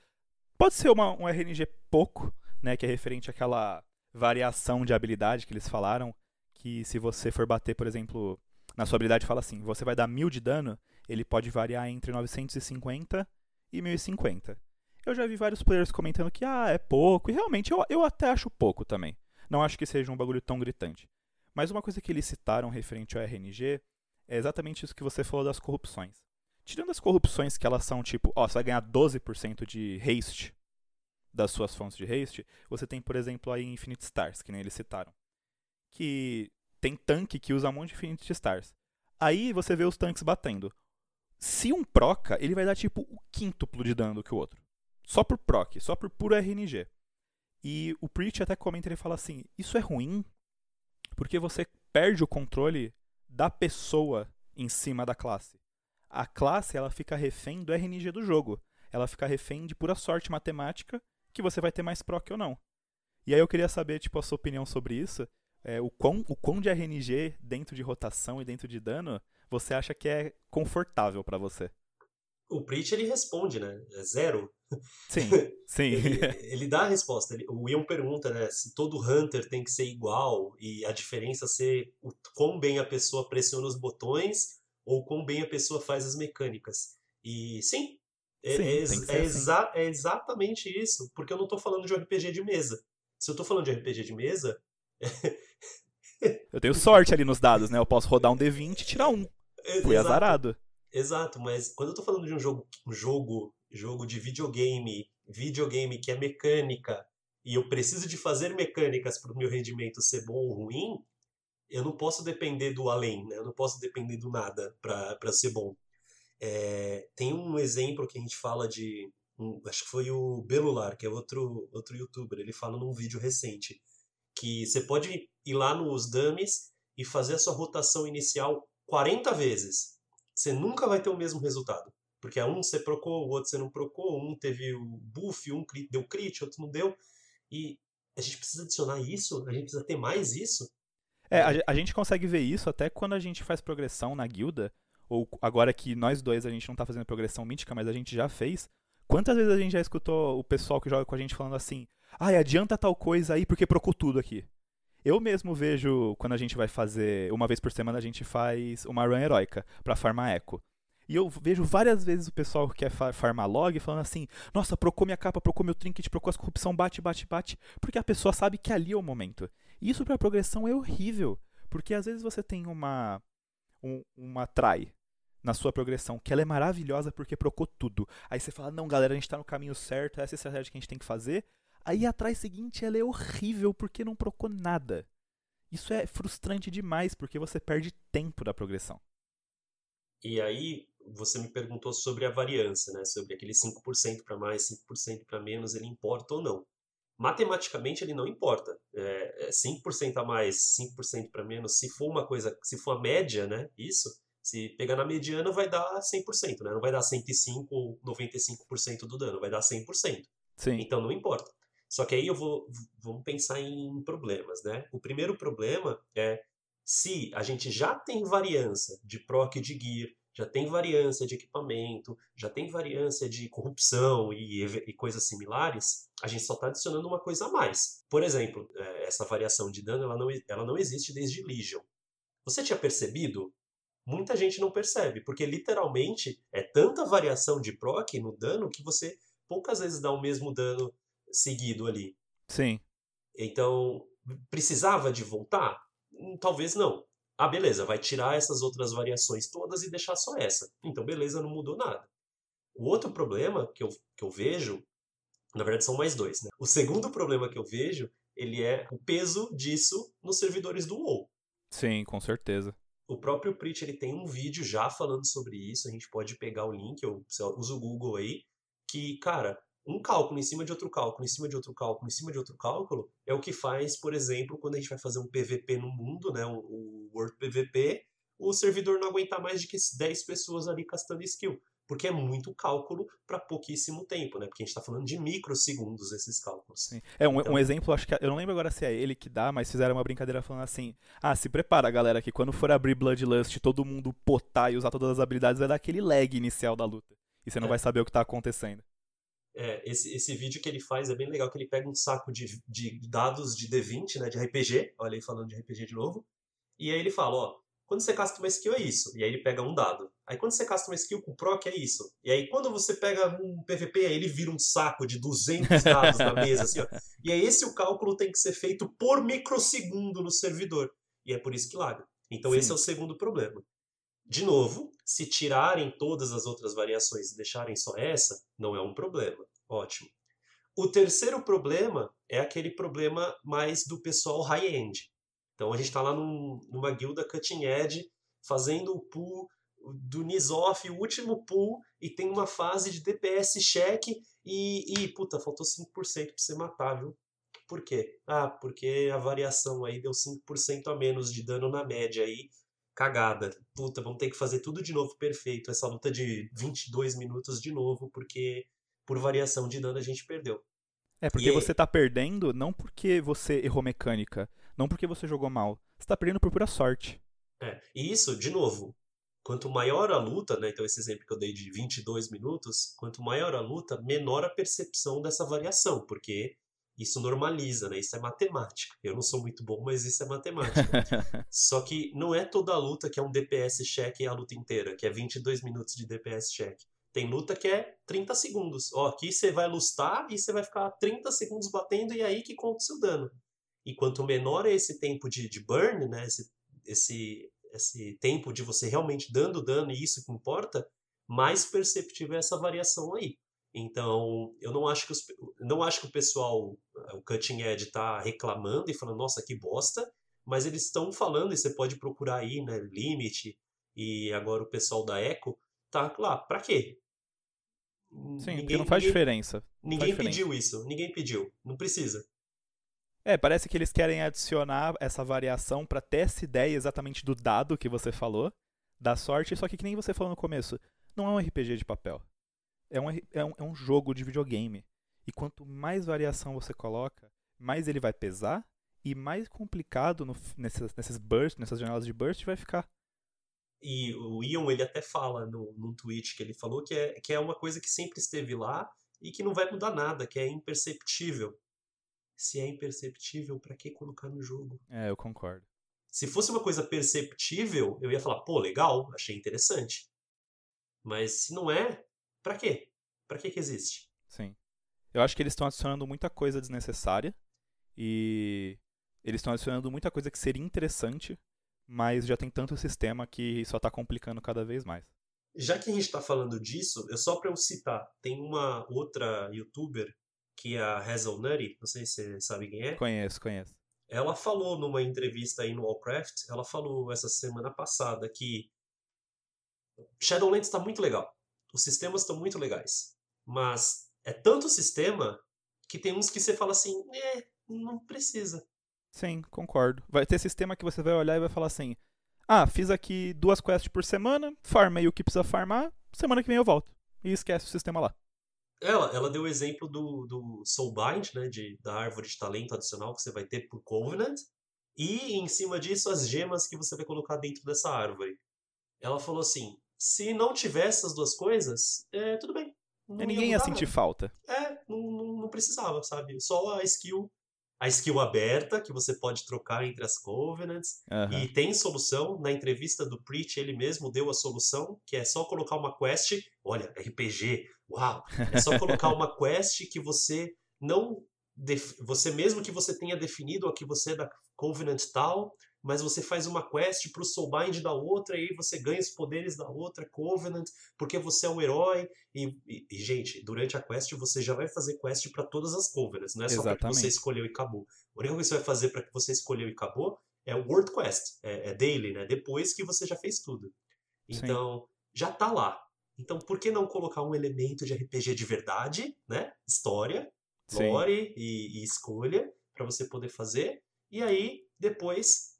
Pode ser uma, um RNG pouco, né, que é referente àquela variação de habilidade que eles falaram, que se você for bater, por exemplo, na sua habilidade fala assim, você vai dar mil de dano, ele pode variar entre 950 e 1050. Eu já vi vários players comentando que ah, é pouco, e realmente eu, eu até acho pouco também. Não acho que seja um bagulho tão gritante. Mas uma coisa que eles citaram referente ao RNG é exatamente isso que você falou das corrupções. Tirando as corrupções que elas são tipo, ó, você vai ganhar 12% de haste das suas fontes de haste, você tem, por exemplo, aí Infinite Stars, que nem eles citaram. Que tem tanque que usa um monte de Infinite Stars. Aí você vê os tanques batendo. Se um proca, ele vai dar tipo o quíntuplo de dano do que o outro. Só por proc, só por puro RNG. E o Preach até comenta, ele fala assim, isso é ruim porque você perde o controle da pessoa em cima da classe. A classe, ela fica refém do RNG do jogo. Ela fica refém de pura sorte matemática que você vai ter mais proc ou não. E aí eu queria saber, tipo, a sua opinião sobre isso. É, o, quão, o quão de RNG dentro de rotação e dentro de dano você acha que é confortável para você? O Preach ele responde, né? É zero. Sim, sim. ele, ele, dá a resposta. Ele, o Ian pergunta, né? Se todo Hunter tem que ser igual e a diferença ser o quão bem a pessoa pressiona os botões ou quão bem a pessoa faz as mecânicas. E sim, é, sim, é, é, assim. exa é, exatamente isso, porque eu não estou falando de um RPG de mesa. Se eu estou falando de RPG de mesa. eu tenho sorte ali nos dados, né? Eu posso rodar um D20 e tirar um. Fui Exato. azarado. Exato, mas quando eu tô falando de um jogo, um jogo, jogo de videogame, videogame que é mecânica, e eu preciso de fazer mecânicas para o meu rendimento ser bom ou ruim, eu não posso depender do além, né? Eu não posso depender do nada para ser bom. É, tem um exemplo que a gente fala de. Um, acho que foi o Belular, que é outro, outro youtuber. Ele fala num vídeo recente que você pode ir lá nos dummies e fazer a sua rotação inicial 40 vezes. Você nunca vai ter o mesmo resultado. Porque a um você procou, o outro você não procou, um teve o buff, um deu crit, outro não deu. E a gente precisa adicionar isso? A gente precisa ter mais isso? É, a, a gente consegue ver isso até quando a gente faz progressão na guilda ou agora que nós dois a gente não tá fazendo progressão mítica, mas a gente já fez. Quantas vezes a gente já escutou o pessoal que joga com a gente falando assim: "Ai, adianta tal coisa aí porque procou tudo aqui". Eu mesmo vejo quando a gente vai fazer, uma vez por semana a gente faz uma run heróica para farmar eco. E eu vejo várias vezes o pessoal que quer farmar log falando assim: "Nossa, procou minha capa, procou meu trinket, procou as corrupção, bate, bate, bate", porque a pessoa sabe que ali é o momento. E isso para progressão é horrível, porque às vezes você tem uma um, uma try na sua progressão, que ela é maravilhosa porque procou tudo. Aí você fala, não, galera, a gente tá no caminho certo, essa é a estratégia que a gente tem que fazer. Aí atrás seguinte ela é horrível porque não procou nada. Isso é frustrante demais porque você perde tempo da progressão. E aí você me perguntou sobre a variância, né? Sobre aquele 5% para mais, 5% para menos, ele importa ou não. Matematicamente ele não importa. É 5% é a mais, 5% para menos, se for uma coisa, se for a média, né? Isso, se pegar na mediana, vai dar 100%, né? Não vai dar 105 ou 95% do dano, vai dar 100%. Sim. Então não importa. Só que aí eu vou vamos pensar em problemas, né? O primeiro problema é se a gente já tem variância de proc de gear, já tem variância de equipamento, já tem variância de corrupção e, e coisas similares, a gente só está adicionando uma coisa a mais. Por exemplo, é, essa variação de dano ela não, ela não existe desde Legion. Você tinha percebido muita gente não percebe, porque literalmente é tanta variação de proc no dano que você poucas vezes dá o mesmo dano seguido ali. Sim. Então, precisava de voltar? Hum, talvez não. Ah, beleza, vai tirar essas outras variações todas e deixar só essa. Então, beleza, não mudou nada. O outro problema que eu, que eu vejo, na verdade são mais dois, né? O segundo problema que eu vejo, ele é o peso disso nos servidores do WoW. Sim, com certeza. O próprio Preach ele tem um vídeo já falando sobre isso, a gente pode pegar o link, eu uso o Google aí, que, cara, um cálculo em cima de outro cálculo, em cima de outro cálculo, em cima de outro cálculo, é o que faz, por exemplo, quando a gente vai fazer um PVP no mundo, né, o World PVP, o servidor não aguentar mais de que 10 pessoas ali castando skill porque é muito cálculo para pouquíssimo tempo, né? Porque a gente está falando de microsegundos esses cálculos. Sim. É um, então... um, exemplo, acho que eu não lembro agora se é ele que dá, mas fizeram uma brincadeira falando assim: ah, se prepara, galera, que quando for abrir Bloodlust, todo mundo potar e usar todas as habilidades, vai dar aquele lag inicial da luta. E você não é. vai saber o que está acontecendo. É, esse, esse vídeo que ele faz é bem legal, que ele pega um saco de, de dados de D20, né, de RPG, olha aí falando de RPG de novo, e aí ele fala, ó, quando você casta uma skill é isso. E aí ele pega um dado. Aí quando você casta uma skill com proc é isso. E aí quando você pega um PVP, aí ele vira um saco de 200 dados na mesa, assim, ó. E aí esse o cálculo tem que ser feito por microsegundo no servidor. E é por isso que laga. Então Sim. esse é o segundo problema. De novo, se tirarem todas as outras variações e deixarem só essa, não é um problema. Ótimo. O terceiro problema é aquele problema mais do pessoal high-end. Então a gente está lá num, numa guilda cutting edge, fazendo o pull do Nisoff, o último pull, e tem uma fase de DPS check e, e puta, faltou 5% para você matar, viu? Por quê? Ah, porque a variação aí deu 5% a menos de dano na média aí. Cagada. Puta, vamos ter que fazer tudo de novo perfeito. Essa luta de 22 minutos de novo, porque por variação de dano a gente perdeu. É, porque e você tá perdendo não porque você errou mecânica, não porque você jogou mal. Você tá perdendo por pura sorte. É, e isso, de novo, quanto maior a luta, né, então esse exemplo que eu dei de 22 minutos, quanto maior a luta, menor a percepção dessa variação, porque isso normaliza, né? Isso é matemática. Eu não sou muito bom, mas isso é matemática. Só que não é toda a luta que é um DPS check a luta inteira, que é 22 minutos de DPS check. Tem luta que é 30 segundos. Ó, aqui você vai lustar e você vai ficar 30 segundos batendo e é aí que conta o seu dano. E quanto menor é esse tempo de, de burn, né? Esse, esse, esse tempo de você realmente dando dano e isso que importa, mais perceptível é essa variação aí. Então, eu não acho que, os, não acho que o pessoal, o Cutting Edge, está reclamando e falando, nossa, que bosta, mas eles estão falando, e você pode procurar aí, né, Limit, e agora o pessoal da Echo, tá lá, pra quê? Sim, ninguém, não faz ninguém, diferença. Ninguém faz pediu diferença. isso, ninguém pediu, não precisa. É, parece que eles querem adicionar essa variação para ter essa ideia exatamente do dado que você falou, da sorte, só que que nem você falou no começo, não é um RPG de papel. É um, é um, é um jogo de videogame. E quanto mais variação você coloca, mais ele vai pesar e mais complicado no, nesses, nesses bursts, nessas janelas de burst vai ficar. E o Ion, ele até fala no, no tweet que ele falou que é, que é uma coisa que sempre esteve lá e que não vai mudar nada, que é imperceptível. Se é imperceptível, para que colocar no jogo? É, eu concordo. Se fosse uma coisa perceptível, eu ia falar, pô, legal, achei interessante. Mas se não é, para quê? Para que que existe? Sim. Eu acho que eles estão adicionando muita coisa desnecessária e eles estão adicionando muita coisa que seria interessante, mas já tem tanto sistema que só tá complicando cada vez mais. Já que a gente está falando disso, eu só para eu citar, tem uma outra youtuber que é a Hazel Nutty, não sei se você sabe quem é. Conheço, conheço. Ela falou numa entrevista aí no Warcraft, ela falou essa semana passada que Shadowlands está muito legal. Os sistemas estão muito legais. Mas é tanto sistema que tem uns que você fala assim, é, não precisa. Sim, concordo. Vai ter sistema que você vai olhar e vai falar assim: ah, fiz aqui duas quests por semana, farmei o que precisa farmar, semana que vem eu volto. E esquece o sistema lá. Ela, ela deu o exemplo do, do Soulbind, né, de, da árvore de talento adicional que você vai ter por Covenant, e em cima disso as gemas que você vai colocar dentro dessa árvore. Ela falou assim: se não tiver essas duas coisas, é, tudo bem. Não E ninguém ia mudar sentir nada. falta. É, não, não, não precisava, sabe? Só a skill. A skill aberta, que você pode trocar entre as Covenants. Aham. E tem solução. Na entrevista do Preach, ele mesmo deu a solução, que é só colocar uma quest. Olha, RPG, uau! É só colocar uma quest que você não. Você mesmo que você tenha definido ó, que você é da Covenant tal, mas você faz uma quest pro Soulbind da outra, e aí você ganha os poderes da outra Covenant, porque você é um herói. E, e- e, gente, durante a quest você já vai fazer quest para todas as Covenants, não é só pra que você escolheu e acabou. A única coisa que você vai fazer para que você escolheu e acabou é o World Quest, é, é daily, né? Depois que você já fez tudo. Sim. Então, já tá lá. Então, por que não colocar um elemento de RPG de verdade, né? História, Sim. lore e, e escolha para você poder fazer. E aí, depois,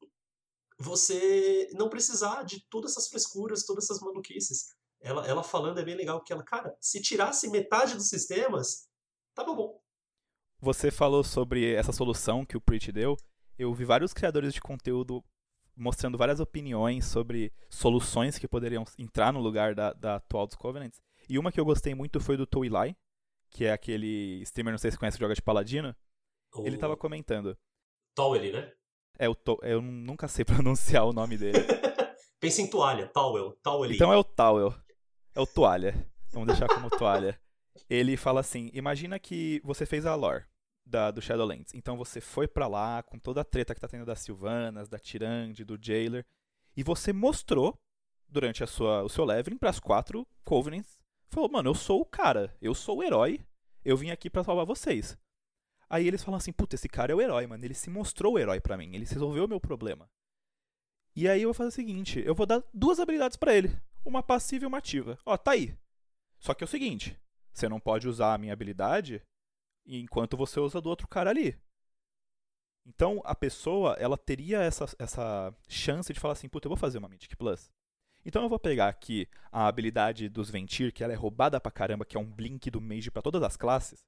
você não precisar de todas essas frescuras, todas essas maluquices. Ela, ela falando é bem legal, porque ela, cara, se tirasse metade dos sistemas, tava bom. Você falou sobre essa solução que o Preach deu. Eu vi vários criadores de conteúdo mostrando várias opiniões sobre soluções que poderiam entrar no lugar da, da atual dos Covenants. E uma que eu gostei muito foi do Toilai, que é aquele streamer, não sei se você conhece, que joga de Paladino. Ele O tava comentando. Towel, né? É o to eu nunca sei pronunciar o nome dele. Pensa em toalha, towel, towel. Então é o Towel. É o Toalha. Vamos deixar como Toalha. Ele fala assim: imagina que você fez a lore da, do Shadowlands. Então você foi pra lá com toda a treta que tá tendo das Sylvanas, da Tyrande, do Jailer. E você mostrou, durante a sua, o seu leveling, pras quatro Covenants. Falou, mano, eu sou o cara. Eu sou o herói. Eu vim aqui pra salvar vocês. Aí eles falam assim: puta, esse cara é o herói, mano. Ele se mostrou o herói pra mim. Ele resolveu o meu problema. E aí eu vou fazer o seguinte: eu vou dar duas habilidades pra ele. Uma passiva e uma ativa. Ó, tá aí. Só que é o seguinte: você não pode usar a minha habilidade enquanto você usa do outro cara ali. Então a pessoa, ela teria essa, essa chance de falar assim: puta, eu vou fazer uma Mythic Plus. Então eu vou pegar aqui a habilidade dos Ventir, que ela é roubada pra caramba, que é um blink do Mage pra todas as classes,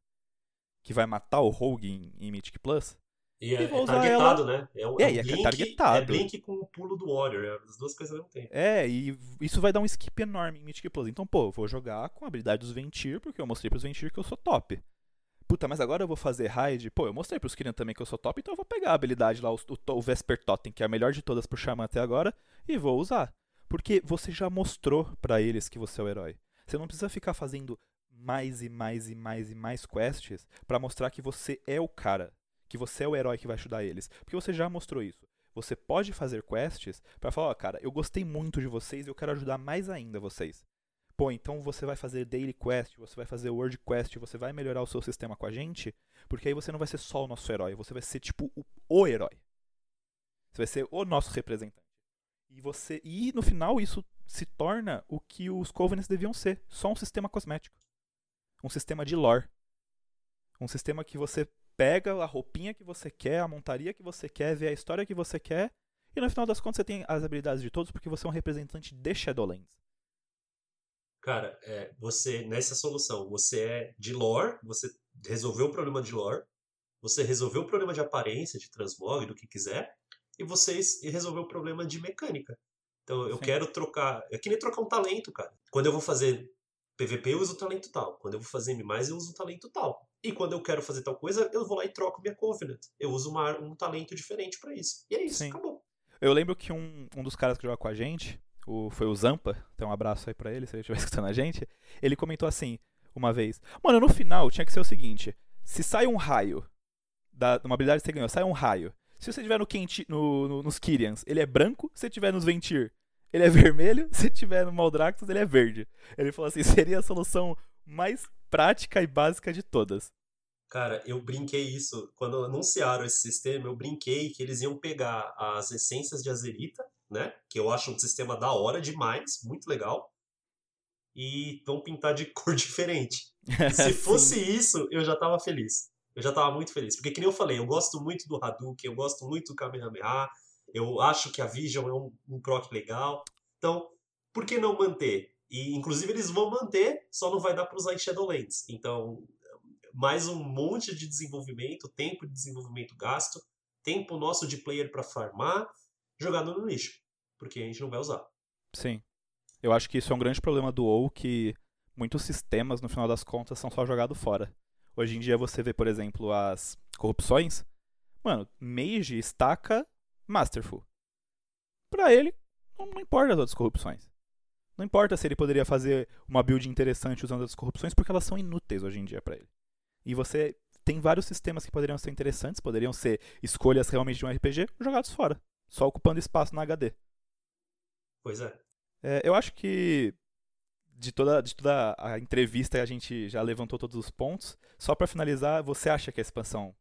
que vai matar o Rogue em, em Mythic Plus. E é, e vou é usar targetado, ela. né? É, um, É, é, um e é blink, targetado. é blink com o pulo do Warrior, é as duas coisas ao mesmo tempo. É, e isso vai dar um skip enorme em Mythic Plus. Então, pô, eu vou jogar com a habilidade dos Ventir, porque eu mostrei pros Ventir que eu sou top. Puta, mas agora eu vou fazer raid. Pô, eu mostrei pros Kyrian também que eu sou top, então eu vou pegar a habilidade lá, o, o, o Vesper Totem, que é a melhor de todas pro Xamã até agora, e vou usar. Porque você já mostrou pra eles que você é o herói. Você não precisa ficar fazendo mais e mais e mais e mais quests pra mostrar que você é o cara, que você é o herói que vai ajudar eles. Porque você já mostrou isso. Você pode fazer quests pra falar, ó, cara, eu gostei muito de vocês e eu quero ajudar mais ainda vocês. Pô, então você vai fazer daily quest, você vai fazer word quest, você vai melhorar o seu sistema com a gente, porque aí você não vai ser só o nosso herói, você vai ser tipo o, o herói. Você vai ser o nosso representante. E você e no final isso se torna o que os Covenants deviam ser, só um sistema cosmético. Um sistema de lore. Um sistema que você pega a roupinha que você quer, a montaria que você quer, vê a história que você quer, e no final das contas você tem as habilidades de todos porque você é um representante de Shadowlands. Cara, é, você, nessa solução, você é de lore, você resolveu o problema de lore, você resolveu o problema de aparência, de transmog, do que quiser, e você es- resolveu o problema de mecânica. Então, eu Sim. quero trocar. É que nem trocar um talento, cara. Quando eu vou fazer PVP, eu uso o talento tal. Quando eu vou fazer M, eu uso talento tal. E quando eu quero fazer tal coisa, eu vou lá e troco minha Covenant. Eu uso uma- um talento diferente pra isso. E é isso, Sim. acabou. Eu lembro que um, um dos caras que joga com a gente, o, foi o Zampa, então um abraço aí pra ele, se ele estiver escutando a gente, ele comentou assim, uma vez, mano, no final tinha que ser o seguinte, se sai um raio, da, uma habilidade que você ganhou, sai um raio, se você tiver no, Kenti, no, no- nos Kyrians, ele é branco, se tiver nos Ventir, ele é vermelho, se tiver no Maldraxxus, ele é verde. Ele falou assim, seria a solução mais prática e básica de todas. Cara, eu brinquei isso. Quando anunciaram esse sistema, eu brinquei que eles iam pegar as essências de azerita, né? Que eu acho um sistema da hora demais, muito legal. E vão pintar de cor diferente. Se fosse isso, eu já tava feliz. Eu já tava muito feliz. Porque, que nem eu falei, eu gosto muito do Hadouken, eu gosto muito do Kamehameha, eu acho que a Vision é um, um proc legal. Então, por que não manter? E, inclusive, eles vão manter, só não vai dar pra usar em Shadowlands. Então, mais um monte de desenvolvimento, tempo de desenvolvimento gasto, tempo nosso de player pra farmar, jogado no lixo. Porque a gente não vai usar. Sim. Eu acho que isso é um grande problema do WoW, que muitos sistemas, no final das contas, são só jogados fora. Hoje em dia você vê, por exemplo, as corrupções. Mano, Mage estaca Masterful. Pra ele, não, importa as outras corrupções. Não importa se ele poderia fazer uma build interessante usando as corrupções, porque elas são inúteis hoje em dia pra ele. E você tem vários sistemas que poderiam ser interessantes, poderiam ser escolhas realmente de um RPG, jogados fora. Só ocupando espaço na HD. Pois é. É, eu acho que de toda, de toda a entrevista a gente já levantou todos os pontos. Só pra finalizar, você acha que a expansão.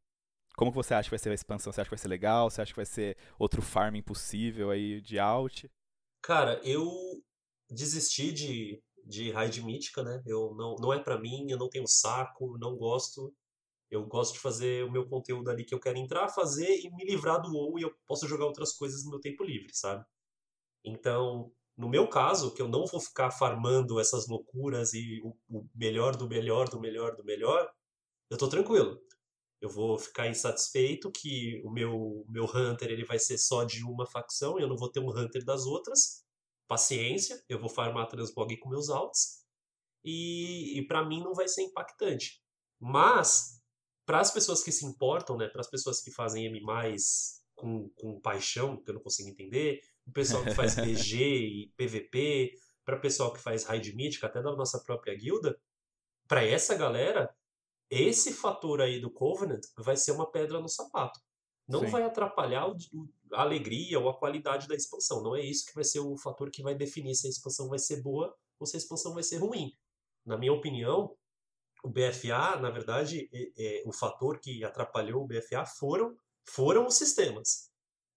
Como que você acha que vai ser a expansão? Você acha que vai ser legal? Você acha que vai ser outro farm impossível aí de alt? Cara, eu desisti de, de raid mítica, né? Eu não, não é pra mim, eu não tenho saco, não gosto. Eu gosto de fazer o meu conteúdo ali que eu quero entrar, fazer e me livrar do WoW e eu posso jogar outras coisas no meu tempo livre, sabe? Então, no meu caso, que eu não vou ficar farmando essas loucuras e o, o melhor do melhor do melhor do melhor, eu tô tranquilo. Eu vou ficar insatisfeito que o meu, meu Hunter ele vai ser só de uma facção e eu não vou ter um Hunter das outras. Paciência, eu vou farmar Transmog com meus alts. E, e para mim não vai ser impactante. Mas, para as pessoas que se importam, né, para as pessoas que fazem M com, com paixão, que eu não consigo entender, o pessoal que faz BG e PVP, para o pessoal que faz raid mítica, até da nossa própria guilda, para essa galera, esse fator aí do Covenant vai ser uma pedra no sapato. Não Sim. vai atrapalhar o- a alegria ou a qualidade da expansão. Não é isso que vai ser o fator que vai definir se a expansão vai ser boa ou se a expansão vai ser ruim. Na minha opinião, o BFA, na verdade, é- é, o fator que atrapalhou o BFA foram, foram os sistemas.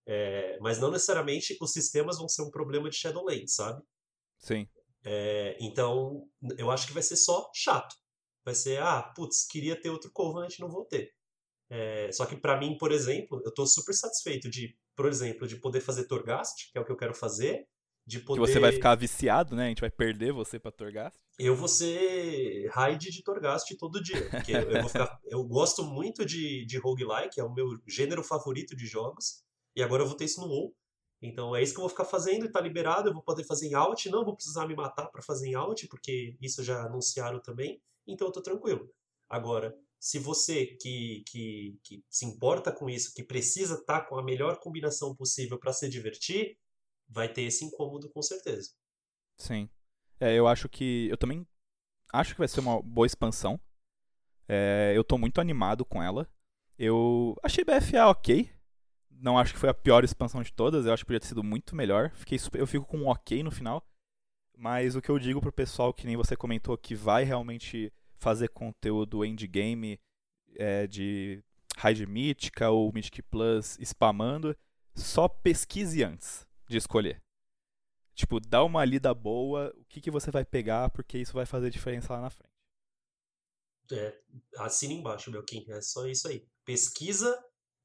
É, mas não necessariamente os sistemas vão ser um problema de Shadowlands, sabe? Sim. É, então, eu acho que vai ser só chato. Vai ser, ah, putz, queria ter outro Covenant, não vou ter. É, só que pra mim, por exemplo, eu tô super satisfeito de, por exemplo, de poder fazer Torghast, que é o que eu quero fazer, de poder... Que você vai ficar viciado, né? A gente vai perder você pra Torghast. Eu vou ser raid de Torghast todo dia. Porque eu, vou ficar... eu gosto muito de, de roguelike, é o meu gênero favorito de jogos. E agora eu vou ter isso no WoW. Então é isso que eu vou ficar fazendo e tá liberado. Eu vou poder fazer em alt. Não vou precisar me matar para fazer em alt, porque isso já anunciaram também. Então eu tô tranquilo. Agora, se você que, que, que se importa com isso, que precisa estar tá com a melhor combinação possível para se divertir, vai ter esse incômodo com certeza. Sim. É, eu acho que. Eu também acho que vai ser uma boa expansão. É, eu tô muito animado com ela. Eu achei BFA ok. Não acho que foi a pior expansão de todas. Eu acho que podia ter sido muito melhor. Fiquei super, eu fico com um ok no final. Mas o que eu digo pro pessoal, que nem você comentou, que vai realmente fazer conteúdo endgame é, de raid mítica ou Mythic Plus spamando, só pesquise antes de escolher. Tipo, dá uma lida boa, o que, que você vai pegar, porque isso vai fazer diferença lá na frente. É, assina embaixo, meu Kim. É só isso aí. Pesquisa,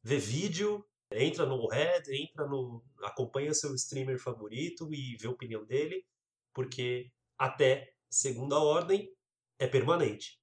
vê vídeo, entra no Red, entra no. acompanha seu streamer favorito e vê a opinião dele, porque até segunda ordem é permanente.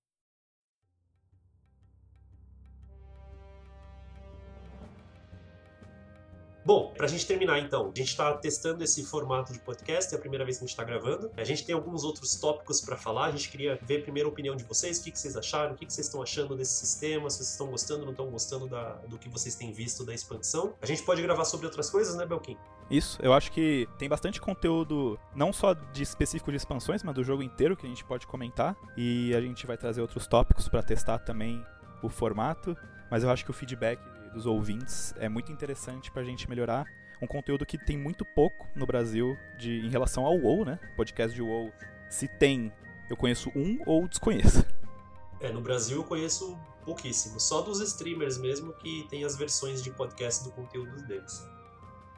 Bom, para a gente terminar então, a gente está testando esse formato de podcast, é a primeira vez que a gente está gravando. A gente tem alguns outros tópicos para falar, a gente queria ver primeiro a opinião de vocês, o que, que vocês acharam, o que, que vocês estão achando desse sistema, se vocês estão gostando ou não estão gostando da, do que vocês têm visto da expansão. A gente pode gravar sobre outras coisas, né, Belkin? Isso, eu acho que tem bastante conteúdo, não só de específico de expansões, mas do jogo inteiro que a gente pode comentar. E a gente vai trazer outros tópicos para testar também o formato. Mas eu acho que o feedback dos ouvintes é muito interessante para a gente melhorar um conteúdo que tem muito pouco no Brasil de, em relação ao WoW, né? Podcast de WoW. Se tem, eu conheço um ou desconheço. É, no Brasil eu conheço pouquíssimo. Só dos streamers mesmo que tem as versões de podcast do conteúdo deles.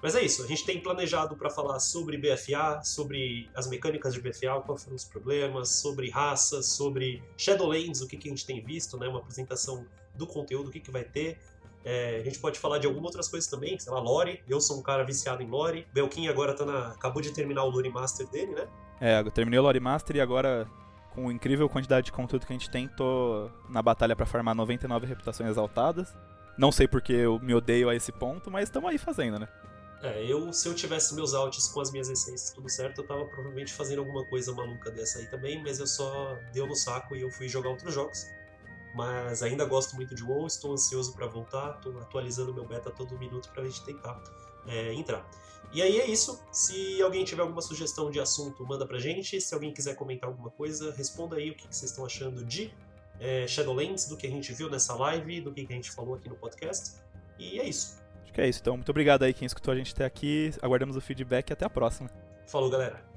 Mas é isso, a gente tem planejado para falar sobre BFA, sobre as mecânicas de BFA, quais foram os problemas, sobre raças, sobre Shadowlands, o que, que a gente tem visto, né? Uma apresentação do conteúdo, o que, que vai ter. É, a gente pode falar de algumas outras coisas também, sei lá, Lore. Eu sou um cara viciado em Lore. Belkin agora tá na, acabou de terminar o Lore Master dele, né? É, eu terminei o Lore Master e agora, com a incrível quantidade de conteúdo que a gente tem, tô na batalha para farmar 99 reputações exaltadas. Não sei porque eu me odeio a esse ponto, mas estamos aí fazendo, né? É, eu, se eu tivesse meus alts com as minhas essências tudo certo, eu tava provavelmente fazendo alguma coisa maluca dessa aí também, mas eu só deu no saco e eu fui jogar outros jogos mas ainda gosto muito de WoW, estou ansioso para voltar, estou atualizando meu beta todo minuto para a gente tentar é, entrar. E aí é isso. Se alguém tiver alguma sugestão de assunto, manda pra gente. Se alguém quiser comentar alguma coisa, responda aí o que vocês estão achando de é, Shadowlands, do que a gente viu nessa live, do que a gente falou aqui no podcast. E é isso. É isso. Então, muito obrigado aí quem escutou a gente até aqui. Aguardamos o feedback e até a próxima. Falou, galera.